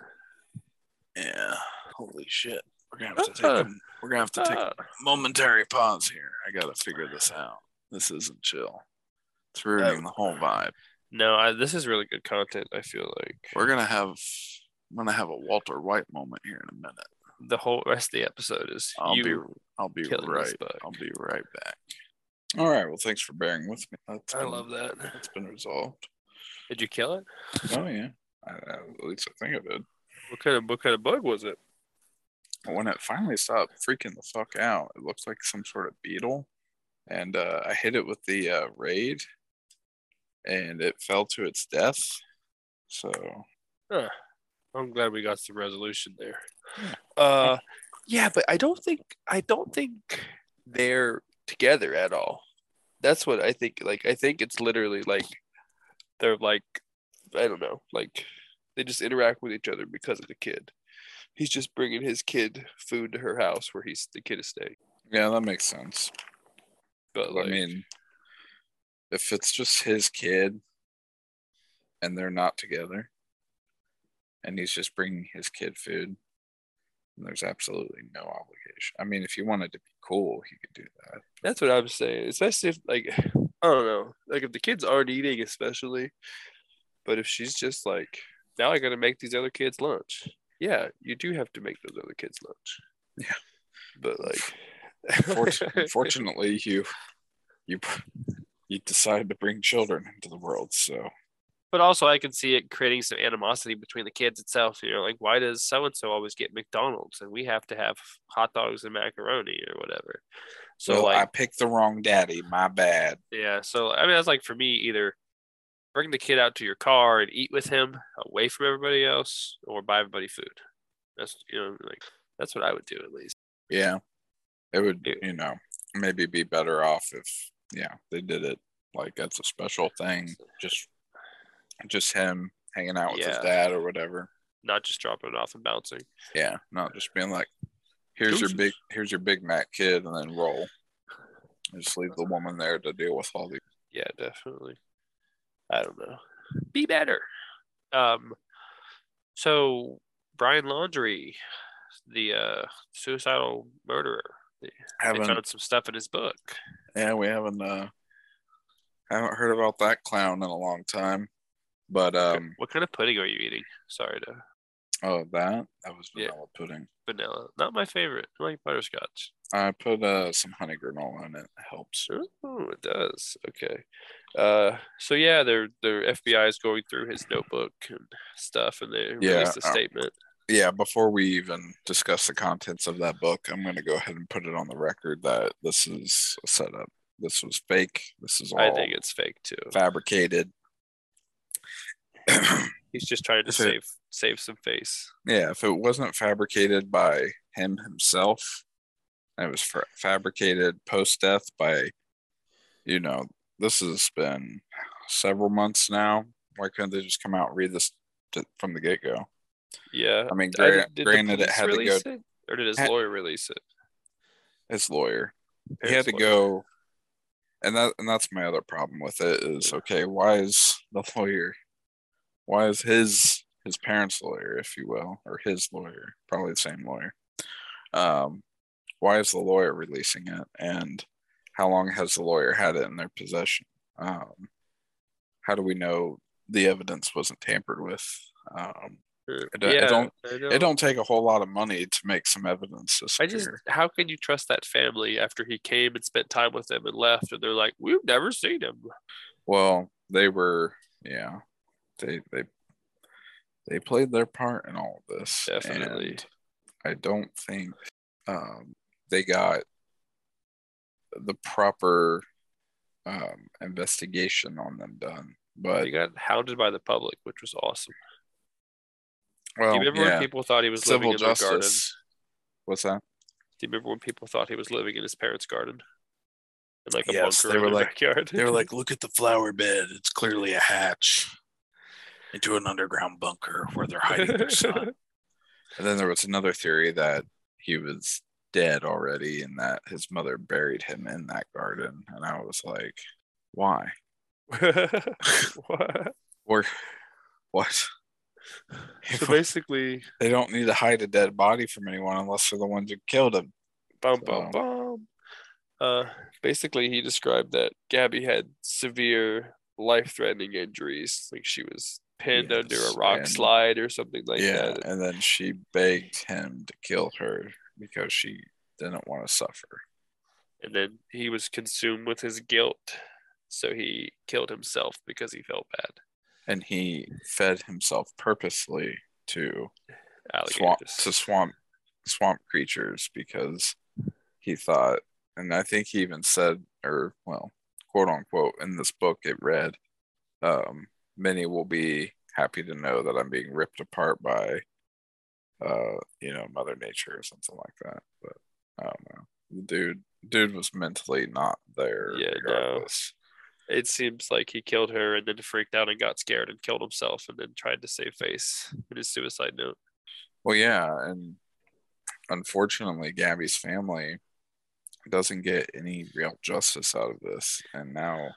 yeah holy shit we're gonna have to take Ah. We're gonna have to take Ah, a momentary pause here i gotta figure this out this isn't chill it's ruining the whole vibe no, I, this is really good content. I feel like we're gonna have i'm gonna have a walter white moment here in a minute the whole rest of the episode is I'll be I'll be right. I'll be right back. All right. Well, thanks for bearing with me. That's I been, love that. It's been resolved. Did you kill it? Oh yeah. I, at least I think I did. What kind of what kind of bug was it? When it finally stopped freaking the fuck out, it looked like some sort of beetle, and uh, I hit it with the uh, raid, and it fell to its death. So Huh. I'm glad we got some resolution there. Yeah. Uh, yeah, but I don't think I don't think they're together at all. That's what I think. Like, I think it's literally like they're like I don't know, like they just interact with each other because of the kid. He's just bringing his kid food to her house where he's the kid is staying. yeah, that makes sense. But like, I mean, if it's just his kid, and they're not together, and he's just bringing his kid food, then there's absolutely no obligation. I mean, if you wanted to be cool, he could do that. That's what I'm saying. Especially if like I don't know, like if the kids aren't eating, especially. But if she's just like, now I got to make these other kids lunch. Yeah, you do have to make those other kids lunch. Yeah. But like, *laughs* Fortunately, fortunately, you you you decided to bring children into the world, so but also I can see it creating some animosity between the kids itself. You know, like why does so and so always get McDonald's and we have to have hot dogs and macaroni or whatever? So so like, I picked the wrong daddy. My bad. Yeah, so I mean that's like for me either bring the kid out to your car and eat with him away from everybody else, or buy everybody food. That's you know like that's what I would do at least. Yeah, it would Yeah. you know maybe be better off if yeah they did it like that's a special thing. Just just him hanging out with his dad or whatever. Not just dropping it off and bouncing. Yeah, not just being like, here's your big here's your Big Mac kid, and then roll. Just leave the woman there to deal with all the. Yeah, definitely. I don't know. Be better. Um. So Brian Laundrie, the uh, suicidal murderer, they found some stuff in his book. yeah we haven't uh haven't heard about that clown in a long time, but um what kind of pudding are you eating? Sorry to. Oh, that that was Yeah. vanilla pudding. Vanilla, not my favorite. I like butterscotch. I put uh, some honey granola in it. It helps. Oh, it does. Okay. Uh, so yeah, their their FBI is going through his notebook and stuff, and they Yeah, released a uh, statement. Yeah, before we even discuss the contents of that book, I'm going to go ahead and put it on the record that this is a setup. This was fake. This is all I think it's fake too. fabricated. *clears throat* He's just trying to If it- save save some face. yeah, if it wasn't fabricated by him himself, it was fa- fabricated post death by, you know, this has been several months now. Why couldn't they just come out and read this to, from the get go? Yeah. I mean, I gra- did the granted, it had to go. it, or did his had- lawyer release it? His lawyer. he Parents' had to lawyer. go and that and that's my other problem with it is okay why is the lawyer why is his his parents lawyer if you will or his lawyer probably the same lawyer um why is the lawyer releasing it and how long has the lawyer had it in their possession um how do we know the evidence wasn't tampered with um Uh, it don't- don't- it don't take a whole lot of money to make some evidence I disappear. just, how can you trust that family after he came and spent time with them and left, and they're like, we've never seen him. Well, they were, yeah, they they they played their part in all of this. Definitely. I don't think um, they got the proper um, investigation on them done. But He got hounded by the public, which was awesome. well, Do you remember yeah, when people thought he was living civil in their garden? What's that? Do you remember when people thought he was living in his parents' garden? In like a Yes, bunker they in were their like- backyard. They were *laughs* like, "Look at the flower bed. It's clearly a hatch into an underground bunker where they're hiding their son." *laughs* And then there was another theory that he was dead already and that his mother buried him in that garden. And I was like, why? *laughs* What? Or what? So *laughs* basically, they don't need to hide a dead body from anyone unless they're the ones who killed him. bum So- bum bum. Uh, basically, he described that Gabby had severe life-threatening injuries, like she was pinned under a rock and- slide or something like yeah. that. And then she begged him to kill her because she didn't want to suffer. And then he was consumed with his guilt, so he killed himself because he felt bad. And he fed himself purposely to swamp to swamp swamp creatures because he thought and i think he even said or well quote unquote in this book it read um many will be happy to know that i'm being ripped apart by uh you know mother nature or something like that but i don't know the dude dude was mentally not there Yeah, no. regardless it seems like he killed her and then freaked out and got scared and killed himself and then tried to save face in his suicide note. Well, yeah, and unfortunately, Gabby's family doesn't get any real justice out of this, and now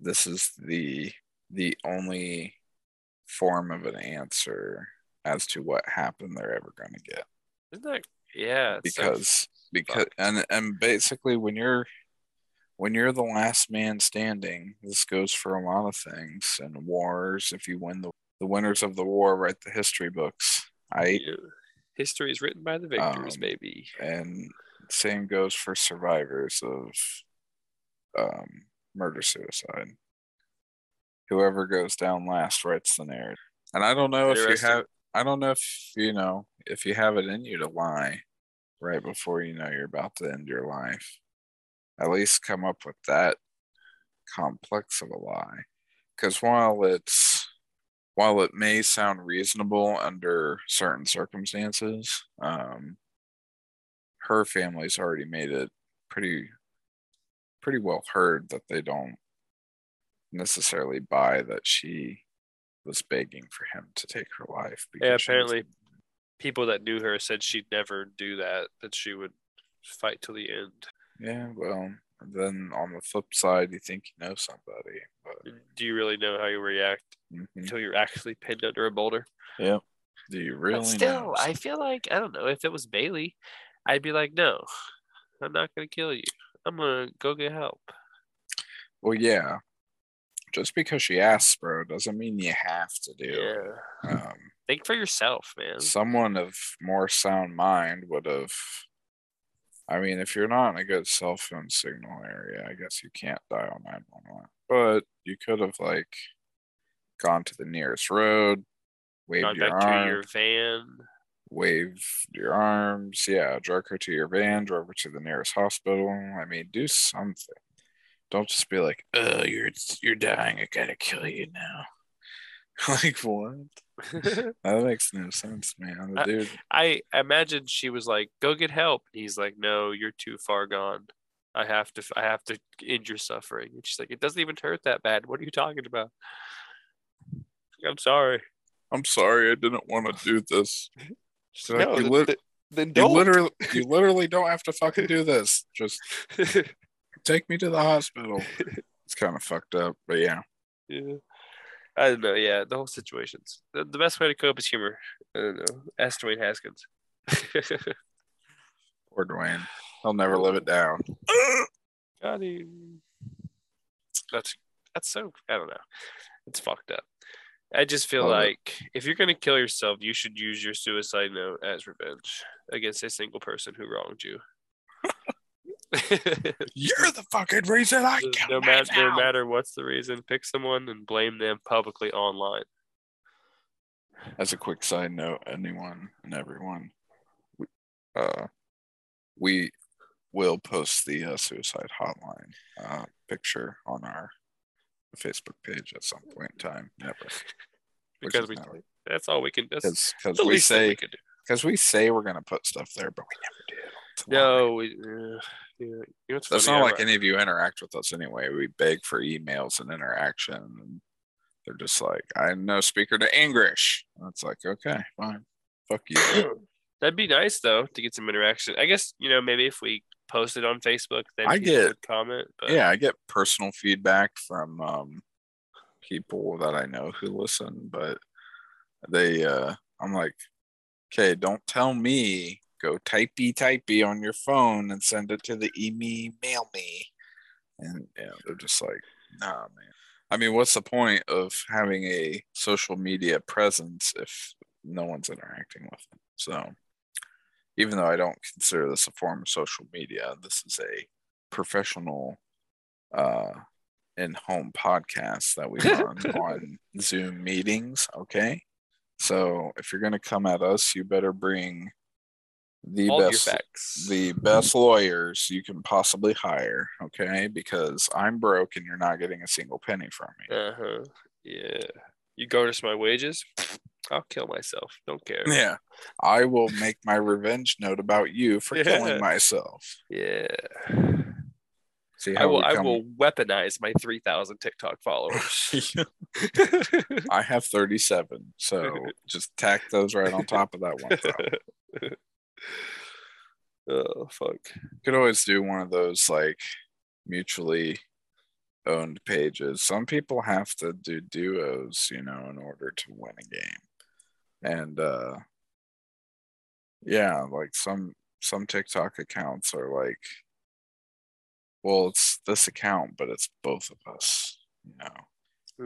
this is the the only form of an answer as to what happened they're ever going to get Isn't that yeah? it's so because because fucked. and and basically when you're when you're the last man standing this goes for a lot of things and wars if you win the the winners of the war write the history books I Yeah. History is written by the victors, Um, baby. and same goes for survivors of um, murder suicide whoever goes down last writes the narrative and i don't know if you have i don't know if you know if you have it in you to lie right before you know you're about to end your life. At least come up with that complex of a lie. Because while it's while it may sound reasonable under certain circumstances um, her family's already made it pretty pretty well heard that they don't necessarily buy that she was begging for him to take her life Yeah, because was- apparently people that knew her said she'd never do that, that she would fight till the end. yeah well then on the flip side you think you know somebody but Do you really know how you react mhm. until you're actually pinned under a boulder? Yeah. Do you really But still, know I feel like I don't know if it was Bailey, I'd be like, no, I'm not gonna kill you. I'm gonna go get help. Well, yeah, just because she asks, bro, doesn't mean you have to do. Yeah. Um, Think for yourself, man. someone of more sound mind would have. I mean, if you're not in a good cell phone signal area, I guess you can't dial 911. But you could have like gone to the nearest road, waved Gone your back to your van. waved your arms. Yeah, drug her to your van, drove her to the nearest hospital. I mean, do something. Don't just be like, "Oh, you're you're dying. I gotta kill you now." *laughs* like what? *laughs* That makes no sense, man. The I- dude, I imagine she was like, "Go get help." He's like, "No, you're too far gone. I have to. I have to end your suffering." And she's like, "It doesn't even hurt that bad. What are you talking about?" I'm sorry. I'm sorry, I didn't want to do this. She's Like, you th- then You don't. literally, you *laughs* literally don't have to fucking do this. Just take me to the hospital. *laughs* It's kind of fucked up, but yeah. yeah. I don't know. Yeah, the whole situation's the, the best way to cope is humor. I don't know. Ask Dwayne Haskins. *laughs* Poor Dwayne. He'll never live it down. *laughs* Got him. That's that's so I don't know. It's fucked up. I just feel it. like if you're gonna kill yourself, you should use your suicide note as revenge against a single person who wronged you. You're the fucking reason I no, killed matter, no matter what's the reason, pick someone and blame them publicly online. As a quick side note, anyone and everyone, we, uh, we will post the uh, suicide hotline uh, picture on our Facebook page at some point in time. Never, Because we never. that's all we can that's because the we least thing say we can do. because we say we're gonna put stuff there, but we never do. No, we uh, yeah. You know That's funny? not like any of you interact with us anyway. We beg for emails and interaction, and they're just like, "I know speaker to English." It's like, okay, fine, fuck you. *coughs* That'd be nice though to get some interaction. I guess you know maybe if we post it on Facebook, then I get- comment. But yeah, I get personal feedback from um, people that I know who listen, but they, uh, I'm like, okay, don't tell me. Go typey typey on your phone and send it to the email mail me. And yeah, they're just like, nah, man. I mean, what's the point of having a social media presence if no one's interacting with it? So, even though I don't consider this a form of social media, this is a professional uh in-home podcast that we run *laughs* on Zoom meetings, okay? So, if you're going to come at us, you better bring the all best the best lawyers you can possibly hire, okay? Because I'm broke and you're not getting a single penny from me. Uh huh. Yeah. You garnish my wages, I'll kill myself. Don't care. Yeah. I will make my revenge note about you for Yeah. killing myself. Yeah. See I will. I will weaponize my three thousand TikTok followers. *laughs* I have 37, so *laughs* just tack those right on top of that one. *laughs* oh fuck. Could always do one of those like mutually owned pages. Some people have to do duos, you know, in order to win a game. And uh yeah, like some some TikTok accounts are like well, it's this account, but it's both of us, you know.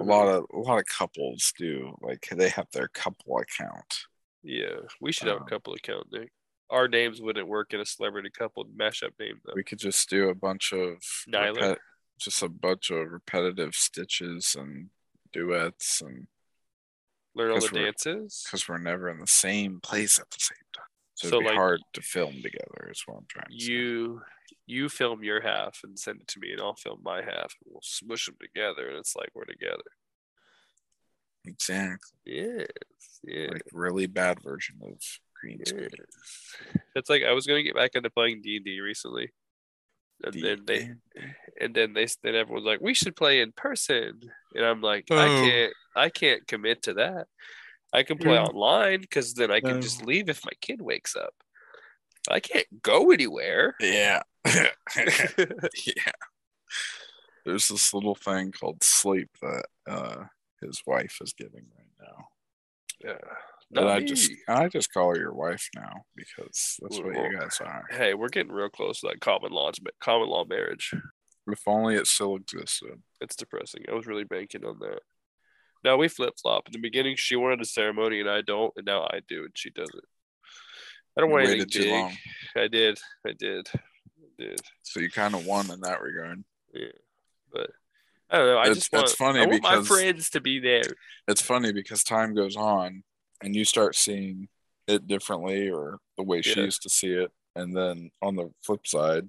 A lot of a lot of couples do like they have their couple account. Yeah, we should have Um, a couple account Nick. Our names wouldn't work in a celebrity couple mashup name though. We could just do a bunch of repet- just a bunch of repetitive stitches and duets and Learn all the dances. because we're never in the same place at the same time. So, So, it'd be like, hard to film together is what I'm trying to say. You you film your half and send it to me, and I'll film my half, and we'll smush them together, and it's like we're together. Exactly. Yes, yeah. Like really bad version of green screen. Yes. It's like I was gonna get back into playing D and D recently, and then they D&D. and then they then everyone's like, we should play in person, and I'm like, I Oh. can't I can't commit to that. I can play Yeah. online because then I can No. just leave if my kid wakes up. I can't go anywhere. Yeah. *laughs* *laughs* yeah. There's this little thing called sleep that uh his wife is giving right now. yeah. Not I just I just call her your wife now because that's what you guys are. hey, we're getting real close to that common law common law marriage. If only it still existed. It's depressing. I was really banking on that. Now we flip flop. In the beginning, she wanted a ceremony and I don't, and now I do and she doesn't. I don't You want anything too big. long. I did. I did. I did. So you kind of won in that regard. Yeah. But I don't know. I It's- just want, it's funny I want my friends to be there. It's funny because time goes on and you start seeing it differently or the way she Yeah. used to see it. And then on the flip side,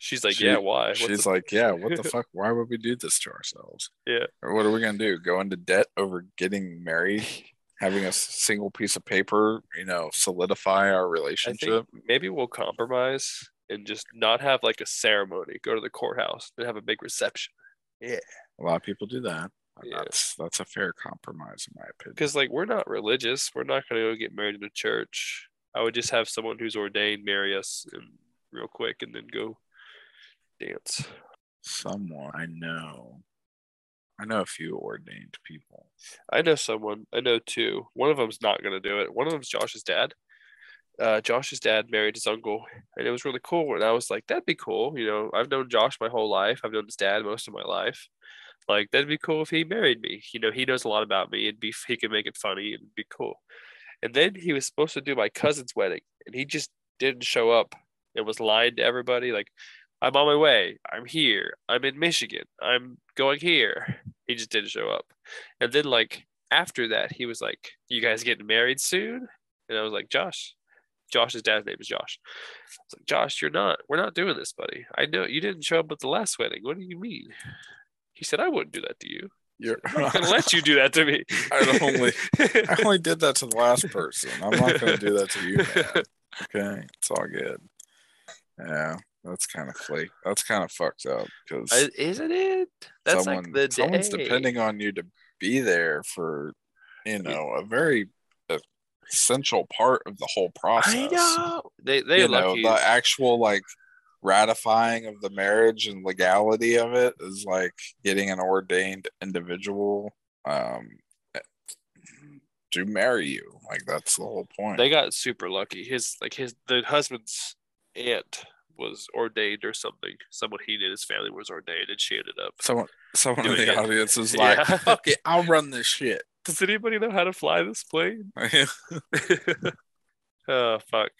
She's like, She- yeah, why? What's she's the- like, *laughs* yeah, what the fuck? Why would we do this to ourselves? Yeah. Or what are we going to do? Go into debt over getting married? *laughs* Having a single piece of paper, you know, solidify our relationship? maybe we'll compromise and just not have like a ceremony. Go to the courthouse and have a big reception. Yeah. A lot of people do that. Yeah. That's that's a fair compromise in my opinion. Because like we're not religious. We're not gonna go get married in a church. I would just have someone who's ordained marry us and real quick and then go dance. Someone I know, I know a few ordained people. I know someone. I know two. One of them's not gonna do it. One of them's Josh's dad. Uh, Josh's dad married his uncle, and it was really cool. And I was like, "That'd be cool." You know, I've known Josh my whole life. I've known his dad most of my life. Like, that'd be cool if he married me. You know, he knows a lot about me. It'd be he could make it funny. It'd be cool. And then he was supposed to do my cousin's wedding, and he just didn't show up. and was lying to everybody. Like, I'm on my way. I'm here. I'm in Michigan. I'm going here. He just didn't show up. And then like after that, he was like, "You guys getting married soon?" And I was like, "Josh." Josh's dad's name is Josh. I was like, "Josh, you're not. We're not doing this, buddy. I know you didn't show up at the last wedding. What do you mean?" He said, "I wouldn't do that to you. You're I'm not gonna let you do that to me." *laughs* I only- *laughs* I only did that to the last person. I'm not going to do that to you, *laughs* man. Okay, it's all good. Yeah, that's kind of flake. That's kind of fucked up because Isn't it? That's someone, like the someone's day. depending on you to be there for, you know, a very essential part of the whole process. I know. They they you know, the actual like ratifying of the marriage and legality of it is like getting an ordained individual um to marry you. Like that's the whole point. they got super lucky. His like his the husband's aunt was ordained or something. Someone he did his family was ordained, and she ended up. someone someone in the it. audience is like, Yeah. fuck it, I'll run this *laughs* shit. Does anybody know how to fly this plane? *laughs* *laughs* oh fuck!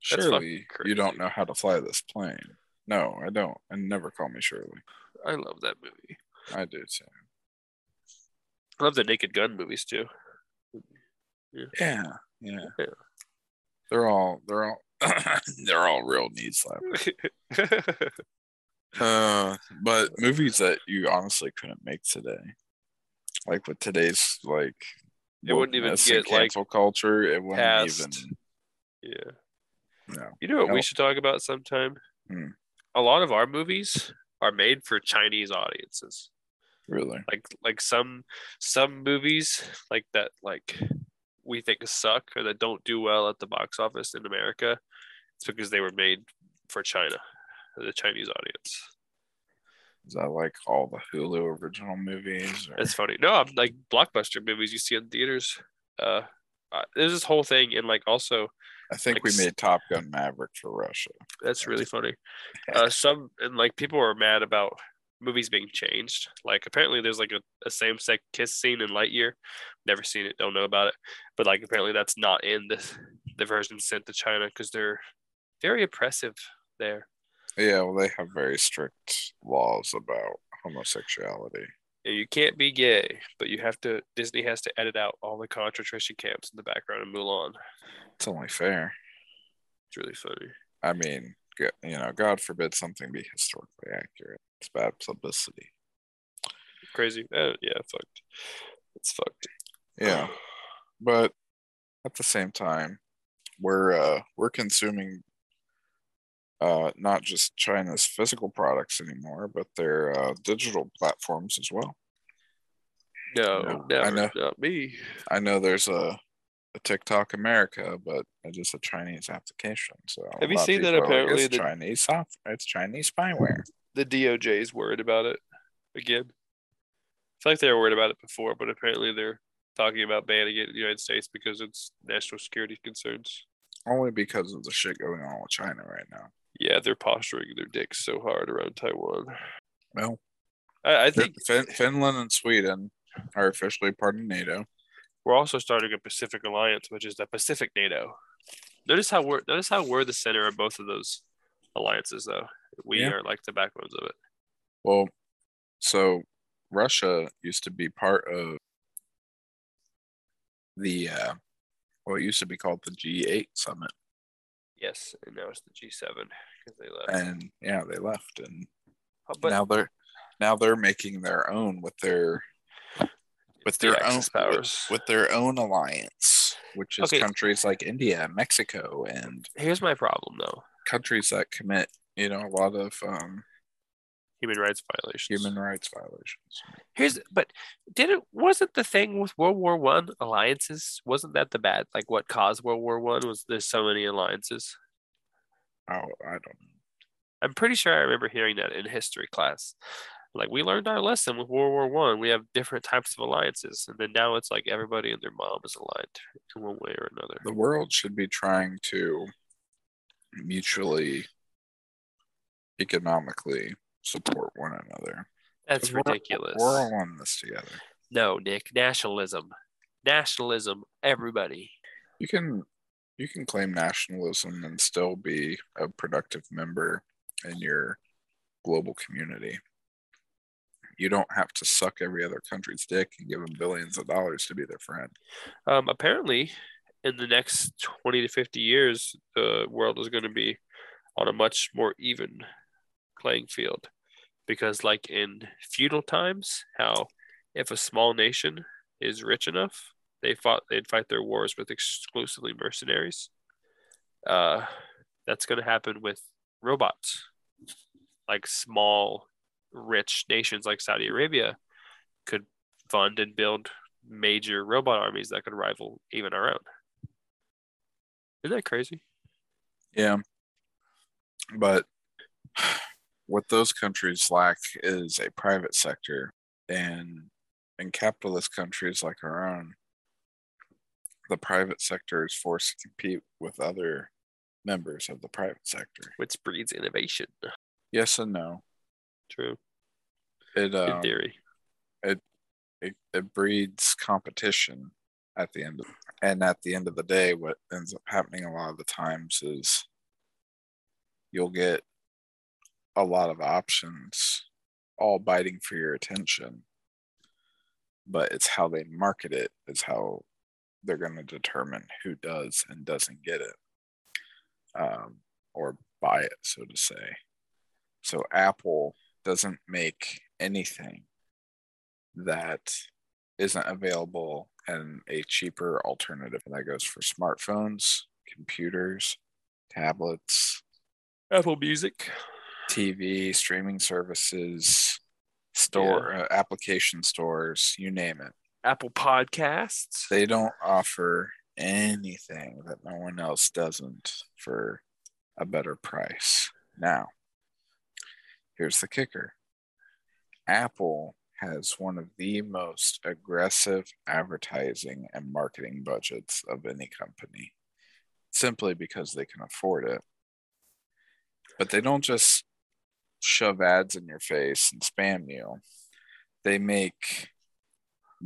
Surely you don't know how to fly this plane. No, I don't. And never call me Shirley. I love that movie. I do too. I love the Naked Gun movies too. Yeah, yeah. Yeah. They're all they're all *coughs* they're all real knee slappers. *laughs* Uh, but movies that you honestly couldn't make today, like with today's like, It wouldn't even get, like, culture. It wouldn't past- even. Yeah. No, You know what No. we should talk about sometime? Hmm. A lot of our movies are made for Chinese audiences. really. Like like some some movies like that like we think suck or that don't do well at the box office in America. It's because they were made for China, the Chinese audience. Is that like all the Hulu original movies? Or, It's funny. No, I'm like blockbuster movies you see in theaters. Uh, uh, there's this whole thing, and like also I think like we made Top Gun Maverick for Russia. That's really funny. *laughs* Uh, some and like people are mad about movies being changed. Like apparently there's like a, a same sex kiss scene in Lightyear. Never seen it, don't know about it. But like apparently that's not in the the version sent to China because they're very oppressive there. Yeah, well, they have very strict laws about homosexuality. You can't be gay, but you have to. Disney has to edit out all the concentration camps in the background of Mulan. It's only fair. It's really funny. I mean, you know, God forbid something be historically accurate. It's bad publicity. Crazy. Uh, yeah, fucked. It's fucked. Yeah, but at the same time, we're uh, we're consuming uh, not just China's physical products anymore, but their uh, digital platforms as well. No, Yeah, I never. know. Not me. I know there's a, a TikTok America, but it's just a Chinese application. So Have you seen that like, apparently it's the- Chinese software, it's Chinese spyware. the DOJ is worried about it again. I feel like they were worried about it before, but apparently they're talking about banning it in the United States because it's national security concerns. Only because of the shit going on with China right now. Yeah, they're posturing their dicks so hard around Taiwan. Well, I, I think fin- Finland and Sweden are officially part of NATO. we're also starting a Pacific alliance, which is the Pacific NATO. Notice how we're notice how we're the center of both of those alliances, though. We Yeah. are like the backbones of it. Well, so Russia used to be part of the uh, what used to be called the G8 summit, Yes, and now it's the G7 because they left. and yeah, they left, and Uh, but now they're now they're making their own with their with the their own powers. with, with their own alliance, which is Okay. countries like India, Mexico, and Here's my problem, though: countries that commit you know a lot of um, human rights violations. human rights violations. Here's, but did it wasn't the thing with World War One alliances? Wasn't that the bad? Like what caused World War One was there's so many alliances. Oh, I don't know. I'm pretty sure I remember hearing that in history class. Like we learned our lesson with World War One. We have different types of alliances, and then now it's like everybody and their mom is aligned in one way or another. the world should be trying to mutually economically support one another. That's we're- ridiculous. We're all on this together. No, Nick, nationalism, nationalism, everybody. You can you can claim nationalism and still be a productive member in your global community. You don't have to suck every other country's dick and give them billions of dollars to be their friend. Um, apparently, in the next 20 to 50 years, the world is going to be on a much more even playing field. Because, like in feudal times, how if a small nation is rich enough, they fought they'd fight their wars with exclusively mercenaries. Uh, that's going to happen with robots. Like small, rich nations like Saudi Arabia could fund and build major robot armies that could rival even our own. Isn't that crazy? Yeah. But what those countries lack is a private sector. And in capitalist countries like our own, the private sector is forced to compete with other members of the private sector. Which breeds innovation. Yes and no. True. It In um, theory. it, it breeds competition at the end of, and at the end of the day what ends up happening a lot of the times is you'll get a lot of options all biting for your attention but it's how they market it is how they're going to determine who does and doesn't get it um, or buy it so to say so apple doesn't make anything that isn't available and a cheaper alternative. And that goes for smartphones, computers, tablets, Apple Music. TV, streaming services, store uh, application stores, you name it. Apple Podcasts. They don't offer anything that no one else doesn't for a better price. Now, here's the kicker. Apple has one of the most aggressive advertising and marketing budgets of any company simply because they can afford it. But they don't just shove ads in your face and spam you, they make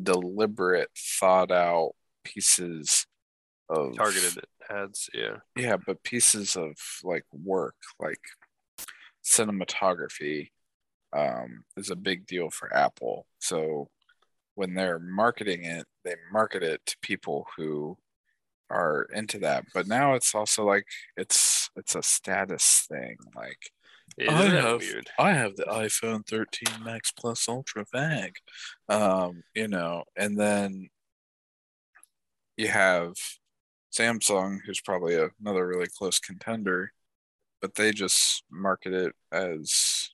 deliberate, thought out pieces of Targeted ads. Yeah. yeah, but pieces of like work, like cinematography, um, is a big deal for Apple. So when they're marketing it, they market it to people who are into that. But now it's also like it's it's a status thing. Like Isn't I have weird? I have the iPhone 13 Max Plus Ultra VAG, um, you know, and then you have Samsung, who's probably a, another really close contender, but they just market it as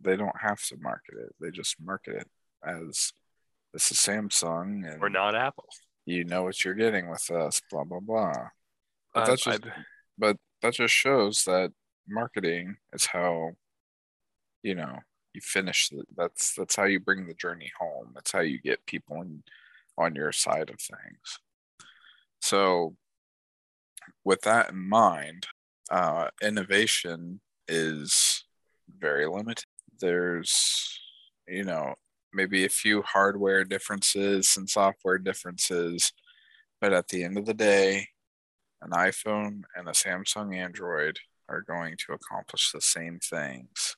they don't have to market it; they just market it as this is Samsung, and We're not Apple. you know what you're getting with us, blah blah blah. But Uh, that's just but that just shows that marketing is how you know you finish the, that's that's how you bring the journey home. That's how you get people in, on your side of things. So with that in mind uh, innovation is very limited. There's, you know, maybe a few hardware differences and software differences, but at the end of the day, an iPhone and a Samsung Android are going to accomplish the same things.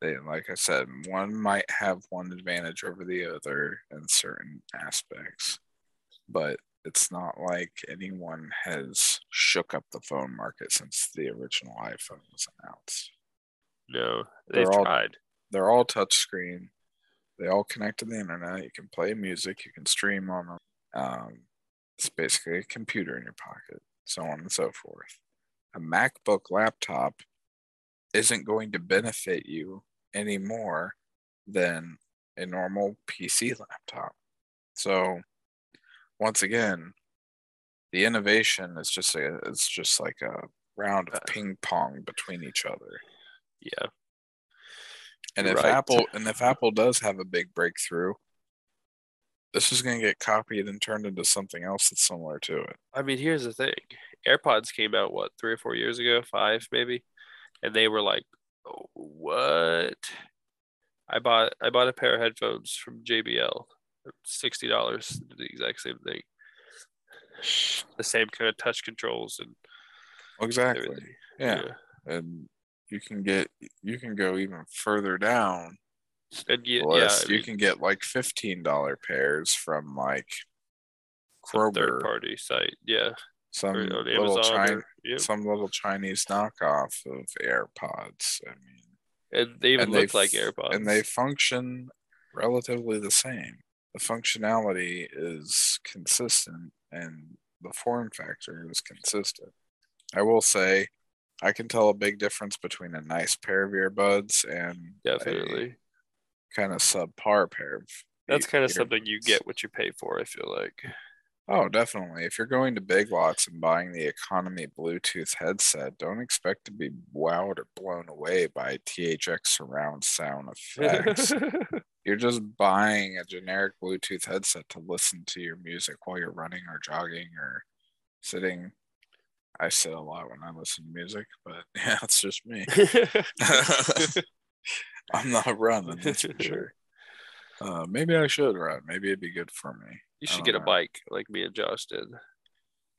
They, like I said, one might have one advantage over the other in certain aspects, but it's not like anyone has shook up the phone market since the original iPhone was announced. No, they've They're all- tried. They're all touchscreen. They all connect to the internet. You can play music. You can stream on them. Um, it's basically a computer in your pocket, so on and so forth. A MacBook laptop isn't going to benefit you any more than a normal PC laptop. So, once again, the innovation is just a, it's just like a round of uh, ping pong between each other. Yeah. And if Right. Apple and if Apple does have a big breakthrough, this is going to get copied and turned into something else that's similar to it. I mean, here's the thing. AirPods came out what three or four years ago, five maybe, and they were like, oh, "What?" I bought I bought a pair of headphones from JBL, sixty dollars, the exact same thing, the same kind of touch controls and oh, Exactly. everything. Yeah. And you can get you can go even further down. And yeah, you mean, can get like fifteen dollar pairs from like Kroger, third party site, yeah, some or little China, some little Chinese knockoff of AirPods. I mean, and they even and they look like AirPods, and they function relatively the same. The functionality is consistent, and the form factor is consistent. I will say, I can tell a big difference between a nice pair of earbuds and definitely. Kind of subpar pair of. That's kind of something you get what you pay for. I feel like. Oh, definitely. If you're going to Big Lots and buying the economy Bluetooth headset, don't expect to be wowed or blown away by THX surround sound effects. *laughs* you're just buying a generic Bluetooth headset to listen to your music while you're running or jogging or sitting. I sit a lot when I listen to music, but *laughs* yeah, it's just me. *laughs* I'm not *laughs* running, that's for *laughs* sure. Uh, maybe I should run. Maybe it'd be good for me. You should get a bike like me and Josh did.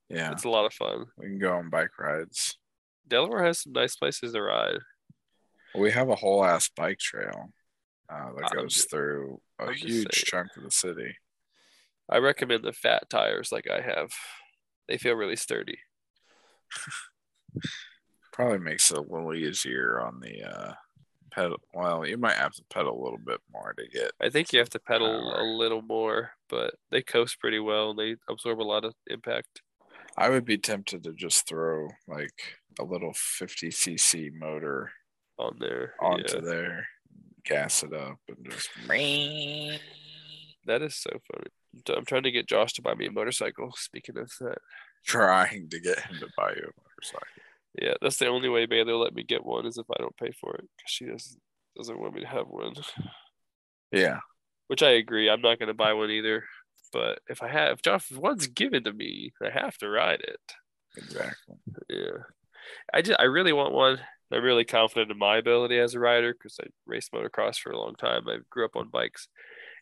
Yeah, It's a lot of fun. we can go on bike rides. Delaware has some nice places to ride. We have a whole ass bike trail uh, that goes ju- through a I'm huge chunk of the city. I recommend the fat tires like I have. They feel really sturdy. *laughs* Probably makes it a little easier on the uh, pedal. Well, you might have to pedal a little bit more to get. I think you have to pedal a little more, but they coast pretty well they absorb a lot of impact. I would be tempted to just throw like a little 50 cc motor on there. onto yeah. there, gas it up, and just. That is so funny. I'm trying to get Josh to buy me a motorcycle. Speaking of that, Trying to get him to buy you a motorcycle. Yeah, that's the only way Bailey will let me get one is if I don't pay for it because she doesn't doesn't want me to have one. Yeah, Which I agree. I'm not going to buy one either. But if I have, if one's given to me, I have to ride it. exactly. Yeah, I just I really want one. I'm really confident in my ability as a rider because I raced motocross for a long time. I grew up on bikes.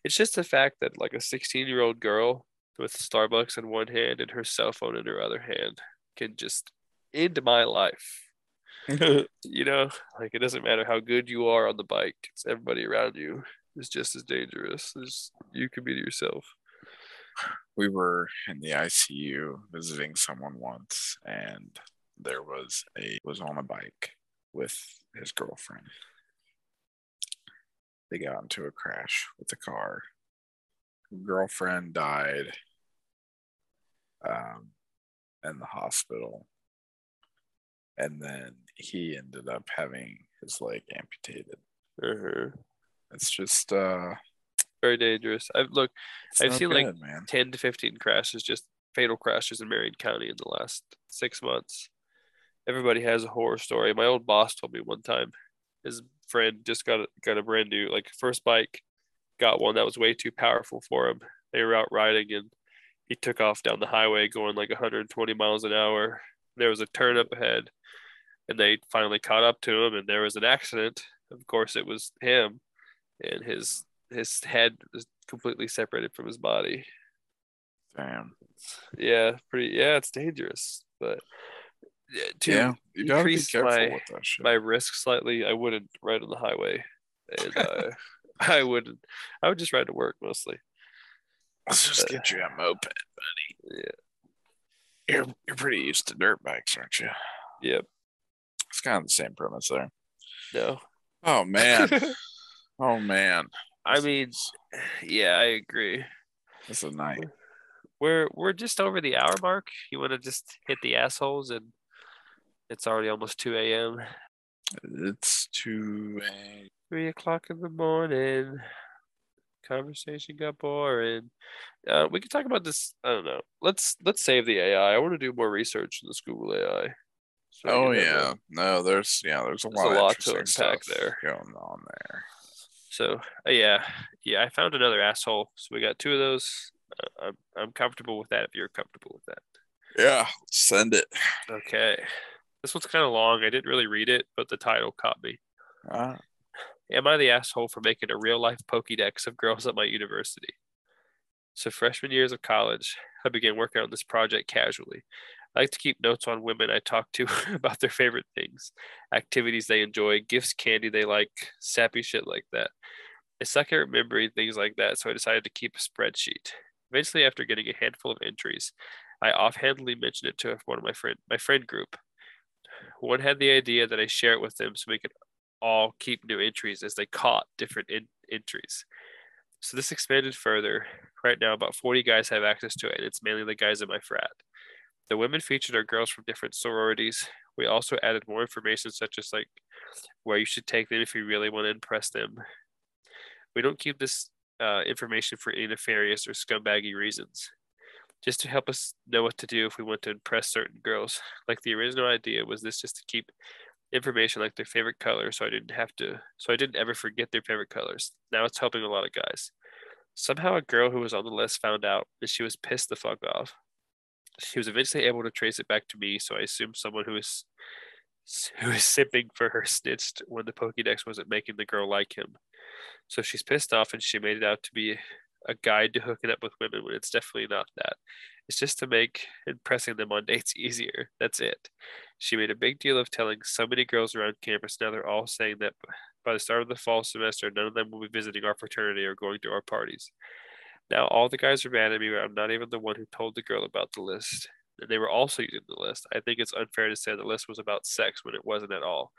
It's just the fact that like a 16 year old girl with Starbucks in one hand and her cell phone in her other hand can just end my life. *laughs* you know, like it doesn't matter how good you are on the bike; it's everybody around you is just as dangerous as you can be to yourself. we were in the ICU visiting someone once, and there was a was on a bike with his girlfriend. They got into a crash with the car. Girlfriend died um, in the hospital, and then he ended up having his leg amputated. Uh-huh. It's just uh, Very dangerous. I've look I've seen, like, man. 10 to 15 crashes, just fatal crashes in Marion County in the last six months. Everybody has a horror story. My old boss told me one time his friend just got a, got a brand new, like, first bike, got one that was way too powerful for him. They were out riding and he took off down the highway going like 120 miles an hour. There was a turn up ahead and they finally caught up to him and there was an accident of course it was him, and his his head was completely separated from his body. Damn. Yeah, pretty. Yeah, it's dangerous, but to yeah, you gotta be increase careful my- with that shit. my risk slightly, I wouldn't ride on the highway, and uh, I *laughs* would I would just ride to work mostly. Let's just get you a moped, buddy. Yeah. You're you're pretty used to dirt bikes, aren't you? Yep. It's kind of the same premise there. No. Oh man. *laughs* oh man. I mean, yeah, I agree. It's a night. We're we're just over the hour mark. You want to just hit the assholes, and it's already almost two a.m. It's two a Three o'clock in the morning. Conversation got boring. Uh, we could talk about this. I don't know. Let's let's save the AI. I want to do more research in this Google AI. So Oh can have a- yeah. No, there's yeah, there's a There's lot, a of lot to unpack there. going on there. So uh, yeah, yeah. I found another asshole. So we got two of those. Uh, I'm I'm comfortable with that. If you're comfortable with that. Yeah, send it. Okay. This one's kind of long. I didn't really read it, but the title caught me. Uh, Am I the asshole for making a real life Pokédex of girls at my university? So, freshman years of college, I began working on this project casually. I like to keep notes on women I talk to *laughs* about their favorite things, activities they enjoy, gifts, candy they like, sappy shit like that. I suck at remembering things like that, so I decided to keep a spreadsheet. Eventually, after getting a handful of entries, I offhandedly mentioned it to one of my friend my friend group. One had the idea that I share it with them so we could all keep new entries as they caught different in- entries. So this expanded further. Right now, about 40 guys have access to it, and it's mainly the guys in my frat. The women featured are girls from different sororities. We also added more information, such as like where you should take them if you really want to impress them. We don't keep this uh, information for any nefarious or scumbaggy reasons, just to help us know what to do if we want to impress certain girls. Like the original idea was this just to keep information like their favorite color so I didn't have to so I didn't ever forget their favorite colors. Now it's helping a lot of guys. Somehow a girl who was on the list found out and she was pissed the fuck off. She was eventually able to trace it back to me, so I assumed someone who was *laughs* who was sipping for her snitched when the Pokédex wasn't making the girl like him. So she's pissed off and she made it out to be a guide to hooking up with women when it's definitely not that. It's just to make impressing them on *laughs* dates easier. That's it. She made a big deal of telling so many girls around campus. Now they're all saying that by the start of the fall semester, none of them will be visiting our fraternity or going to our parties. Now all the guys are mad at me, but I'm not even the one who told the girl about the list. And they were also using the list. I think it's unfair to say the list was about sex when it wasn't at all.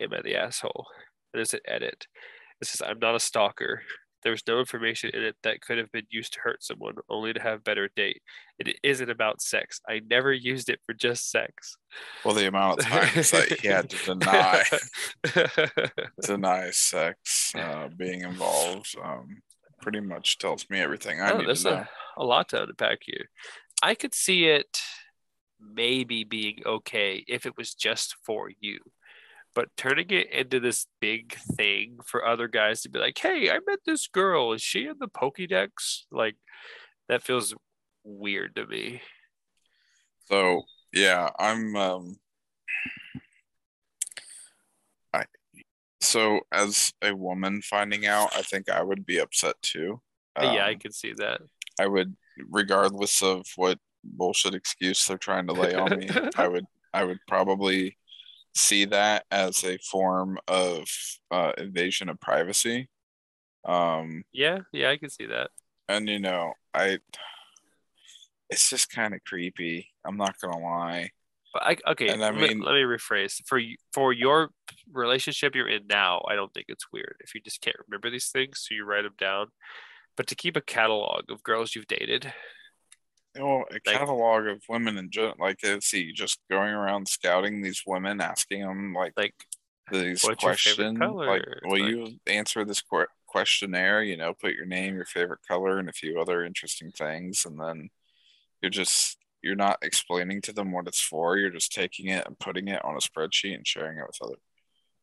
Am I the asshole? And it's an edit. It says, I'm not a stalker. There was no information in it that could have been used to hurt someone, only to have better date. It isn't about sex. I never used it for just sex. well, the amount of times that he had to deny *laughs* deny sex uh, being involved um, pretty much tells me everything I Oh, need there's to know. a, a lot to unpack here. I could see it maybe being okay if it was just for you. But turning it into this big thing for other guys to be like, hey, I met this girl. Is she in the Pokédex? Like, that feels weird to me. So yeah, I'm. Um, so as a woman finding out, I think I would be upset too. yeah, I Um, can see that. I would, regardless of what bullshit excuse they're trying to lay on me, *laughs* I would, I would probably see that as a form of uh, invasion of privacy. Um, Yeah, yeah, I can see that. and you know, I, it's just kind of creepy. I'm not gonna lie. But I okay, And I let, me- mean- let me rephrase. For for your relationship you're in now, I don't think it's weird if you just can't remember these things, so you write them down. But to keep a catalog of girls you've dated, know, a Like- catalog of women and general, like uh, see, just going around scouting these women, asking them like like these What's your favorite questions, like, will Like- you answer this que- questionnaire? You know, put your name, your favorite color, and a few other interesting things, and then you're just you're not explaining to them what it's for. You're just taking it and putting it on a spreadsheet and sharing it with other.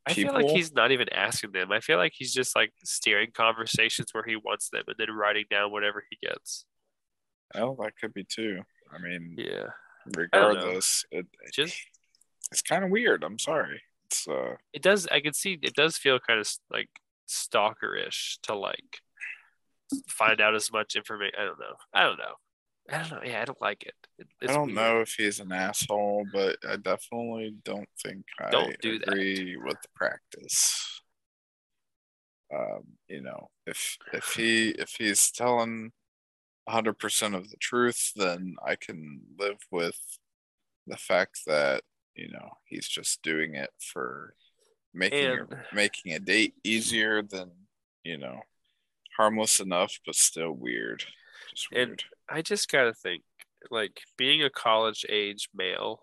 I feel like he's not even asking them. I feel like he's just like steering conversations where he wants them and then writing down whatever he gets. Oh, that could be too. I mean, Yeah. regardless, it, Just it's kind of weird. I'm sorry. it's uh It does. I can see. It does feel kind of like stalkerish to like find out as much information. I don't know. I don't know. I don't know. Yeah, I don't like it. it I don't weird. know if he's an asshole, but I definitely don't think Don't I do that. agree with the practice. Um, you know, if if he if he's telling hundred percent of the truth, then I can live with the fact that you know he's just doing it for making And- a, making a date easier than you know harmless enough, but still weird. And- weird. I just gotta think, like being a college age male,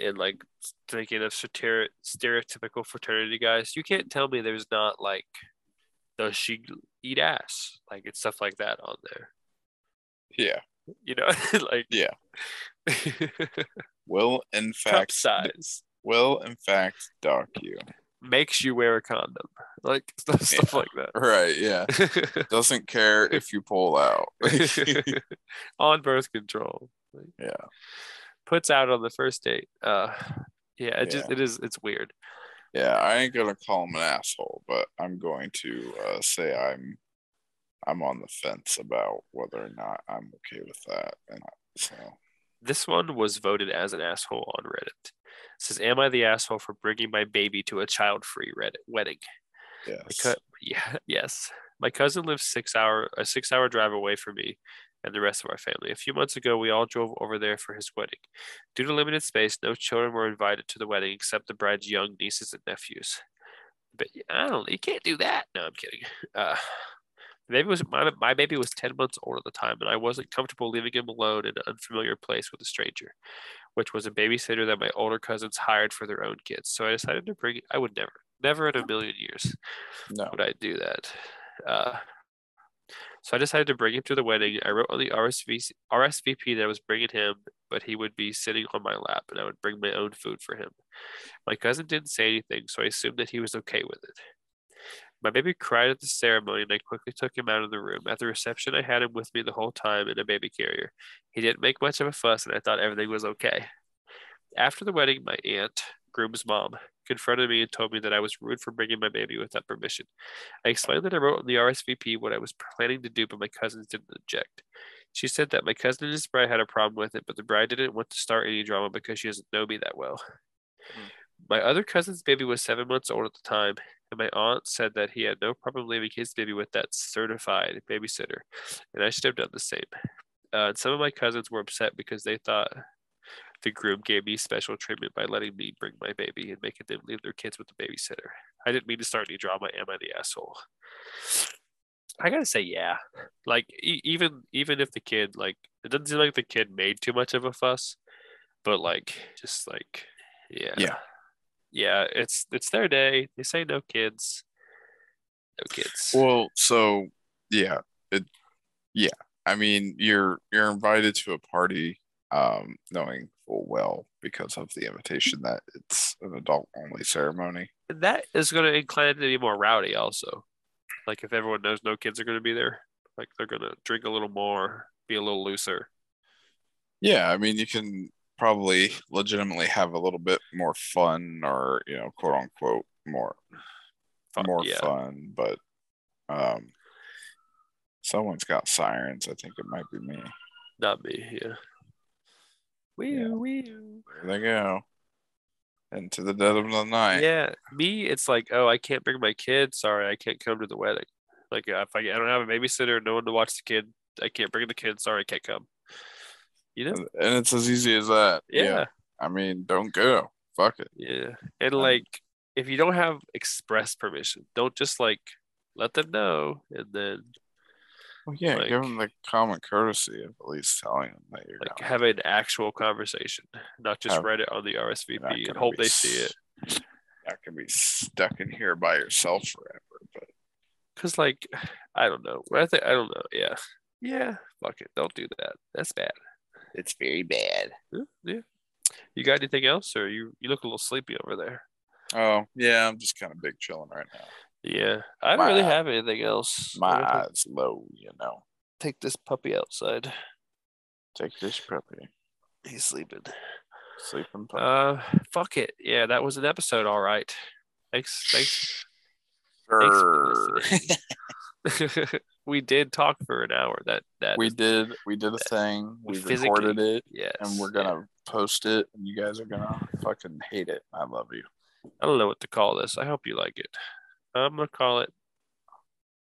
and like thinking of satir- stereotypical fraternity guys. You can't tell me there's not like, does she eat ass? Like it's stuff like that on there. yeah. You know, *laughs* like Yeah. *laughs* Will in fact size will in fact dock you. Makes you wear a condom, like *laughs* stuff, stuff like that. *laughs* Right, yeah. *laughs* Doesn't care if you pull out. on birth control. Like, yeah. puts out on the first date. Uh, yeah, it just it is it's weird. Yeah, I ain't gonna call him an asshole, but I'm going to uh, say I'm I'm on the fence about whether or not I'm okay with that. And so This one was voted as an asshole on Reddit. It says, "Am I the asshole for bringing my baby to a child-free Reddit wedding?" Yes. cou- *laughs* yeah, yes. My cousin lives six hour a six hour drive away from me and the rest of our family. A few months ago, we all drove over there for his wedding. Due to limited space, no children were invited to the wedding except the bride's young nieces and nephews. But I don't. You can't do that. No, I'm kidding. Uh, baby was my, my baby was ten months old at the time, and I wasn't comfortable leaving him alone in an unfamiliar place with a stranger, which was a babysitter that my older cousins hired for their own kids. So I decided to bring. I would never, never in a million years No. would I do that. Uh, so I decided to bring him to the wedding. I wrote on the RSV, RSVP that I was bringing him, but he would be sitting on my lap and I would bring my own food for him. My cousin didn't say anything, so I assumed that he was okay with it. My baby cried at the ceremony and I quickly took him out of the room. At the reception, I had him with me the whole time in a baby carrier. He didn't make much of a fuss and I thought everything was okay. After the wedding, my aunt, groom's mom, confronted me and told me that I was rude for bringing my baby without permission. I explained that I wrote on the RSVP what I was planning to do, but my cousins didn't object. She said that my cousin and his bride had a problem with it, but the bride didn't want to start any drama because she doesn't know me that well. Hmm. My other cousin's baby was seven months old at the time, and my aunt said that he had no problem leaving his baby with that certified babysitter, and I should have done the same. Uh, and some of my cousins were upset because they thought the groom gave me special treatment by letting me bring my baby and making them leave their kids with the babysitter. I didn't mean to start any drama. Am I the asshole? I gotta say, yeah. Like e- even even if the kid like it doesn't seem like the kid made too much of a fuss, but like just like yeah, Yeah. Yeah. It's it's their day. They say no kids, no kids. Well, so yeah, it yeah. I mean, you're you're invited to a party, um, knowing full well because of the invitation that it's an adult only ceremony. that is going to incline it to be more rowdy also like if everyone knows no kids are going to be there like they're going to drink a little more be a little looser Yeah, I mean, you can probably legitimately have a little bit more fun, or you know, quote unquote, more Fun- more yeah fun. But um, someone's got sirens. I think it might be me. not me yeah wee Yeah. wee There they go. Into the dead of the night. yeah me it's like oh i can't bring my kid sorry i can't come to the wedding like if I, I don't have a babysitter no one to watch the kid i can't bring the kid sorry i can't come you know And it's as easy as that. yeah I mean, don't go. Fuck it. Yeah. And Um, like if you don't have express permission, don't just like let them know and then Well, yeah, Like- give them the common courtesy of at least telling them that you're like have an actual conversation, not just Have- write it on the RSVP and hope they see it. Not gonna be stuck in here by yourself forever. But Cause like I don't know. I think I don't know. Yeah. Yeah. Fuck it. Don't do that. That's bad. It's very bad. Yeah. yeah. You got anything else, or you you look a little sleepy over there? Oh yeah, I'm just kind of big chilling right now. Yeah. I don't really have anything else. My I'm gonna eyes low, you know. take this puppy outside. Take this puppy. He's sleeping. Sleeping puppy. Uh, fuck it. Yeah, that was an episode. All right. Thanks. Thanks. Grr. listening. *laughs* *laughs* we did talk for an hour. That that we did we did a thing. We Physically, recorded it yes, and we're gonna post it and you guys are gonna fucking hate it. I love you. I don't know what to call this. I hope you like it. I'm gonna call it.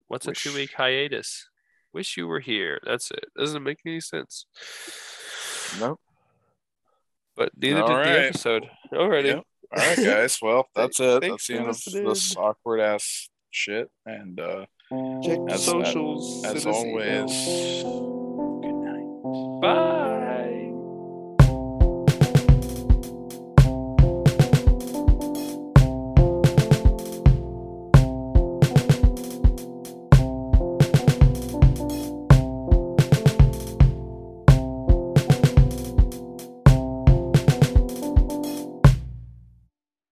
What's Wish- a two week hiatus? Wish you were here. That's it. Doesn't make any sense. Nope. But neither All did right. the episode. Alrighty. Yep. All right, guys. Well, *laughs* that's it. Thanks That's the end of this awkward ass shit. And uh Check the As- socials. as send us always, good night. Bye.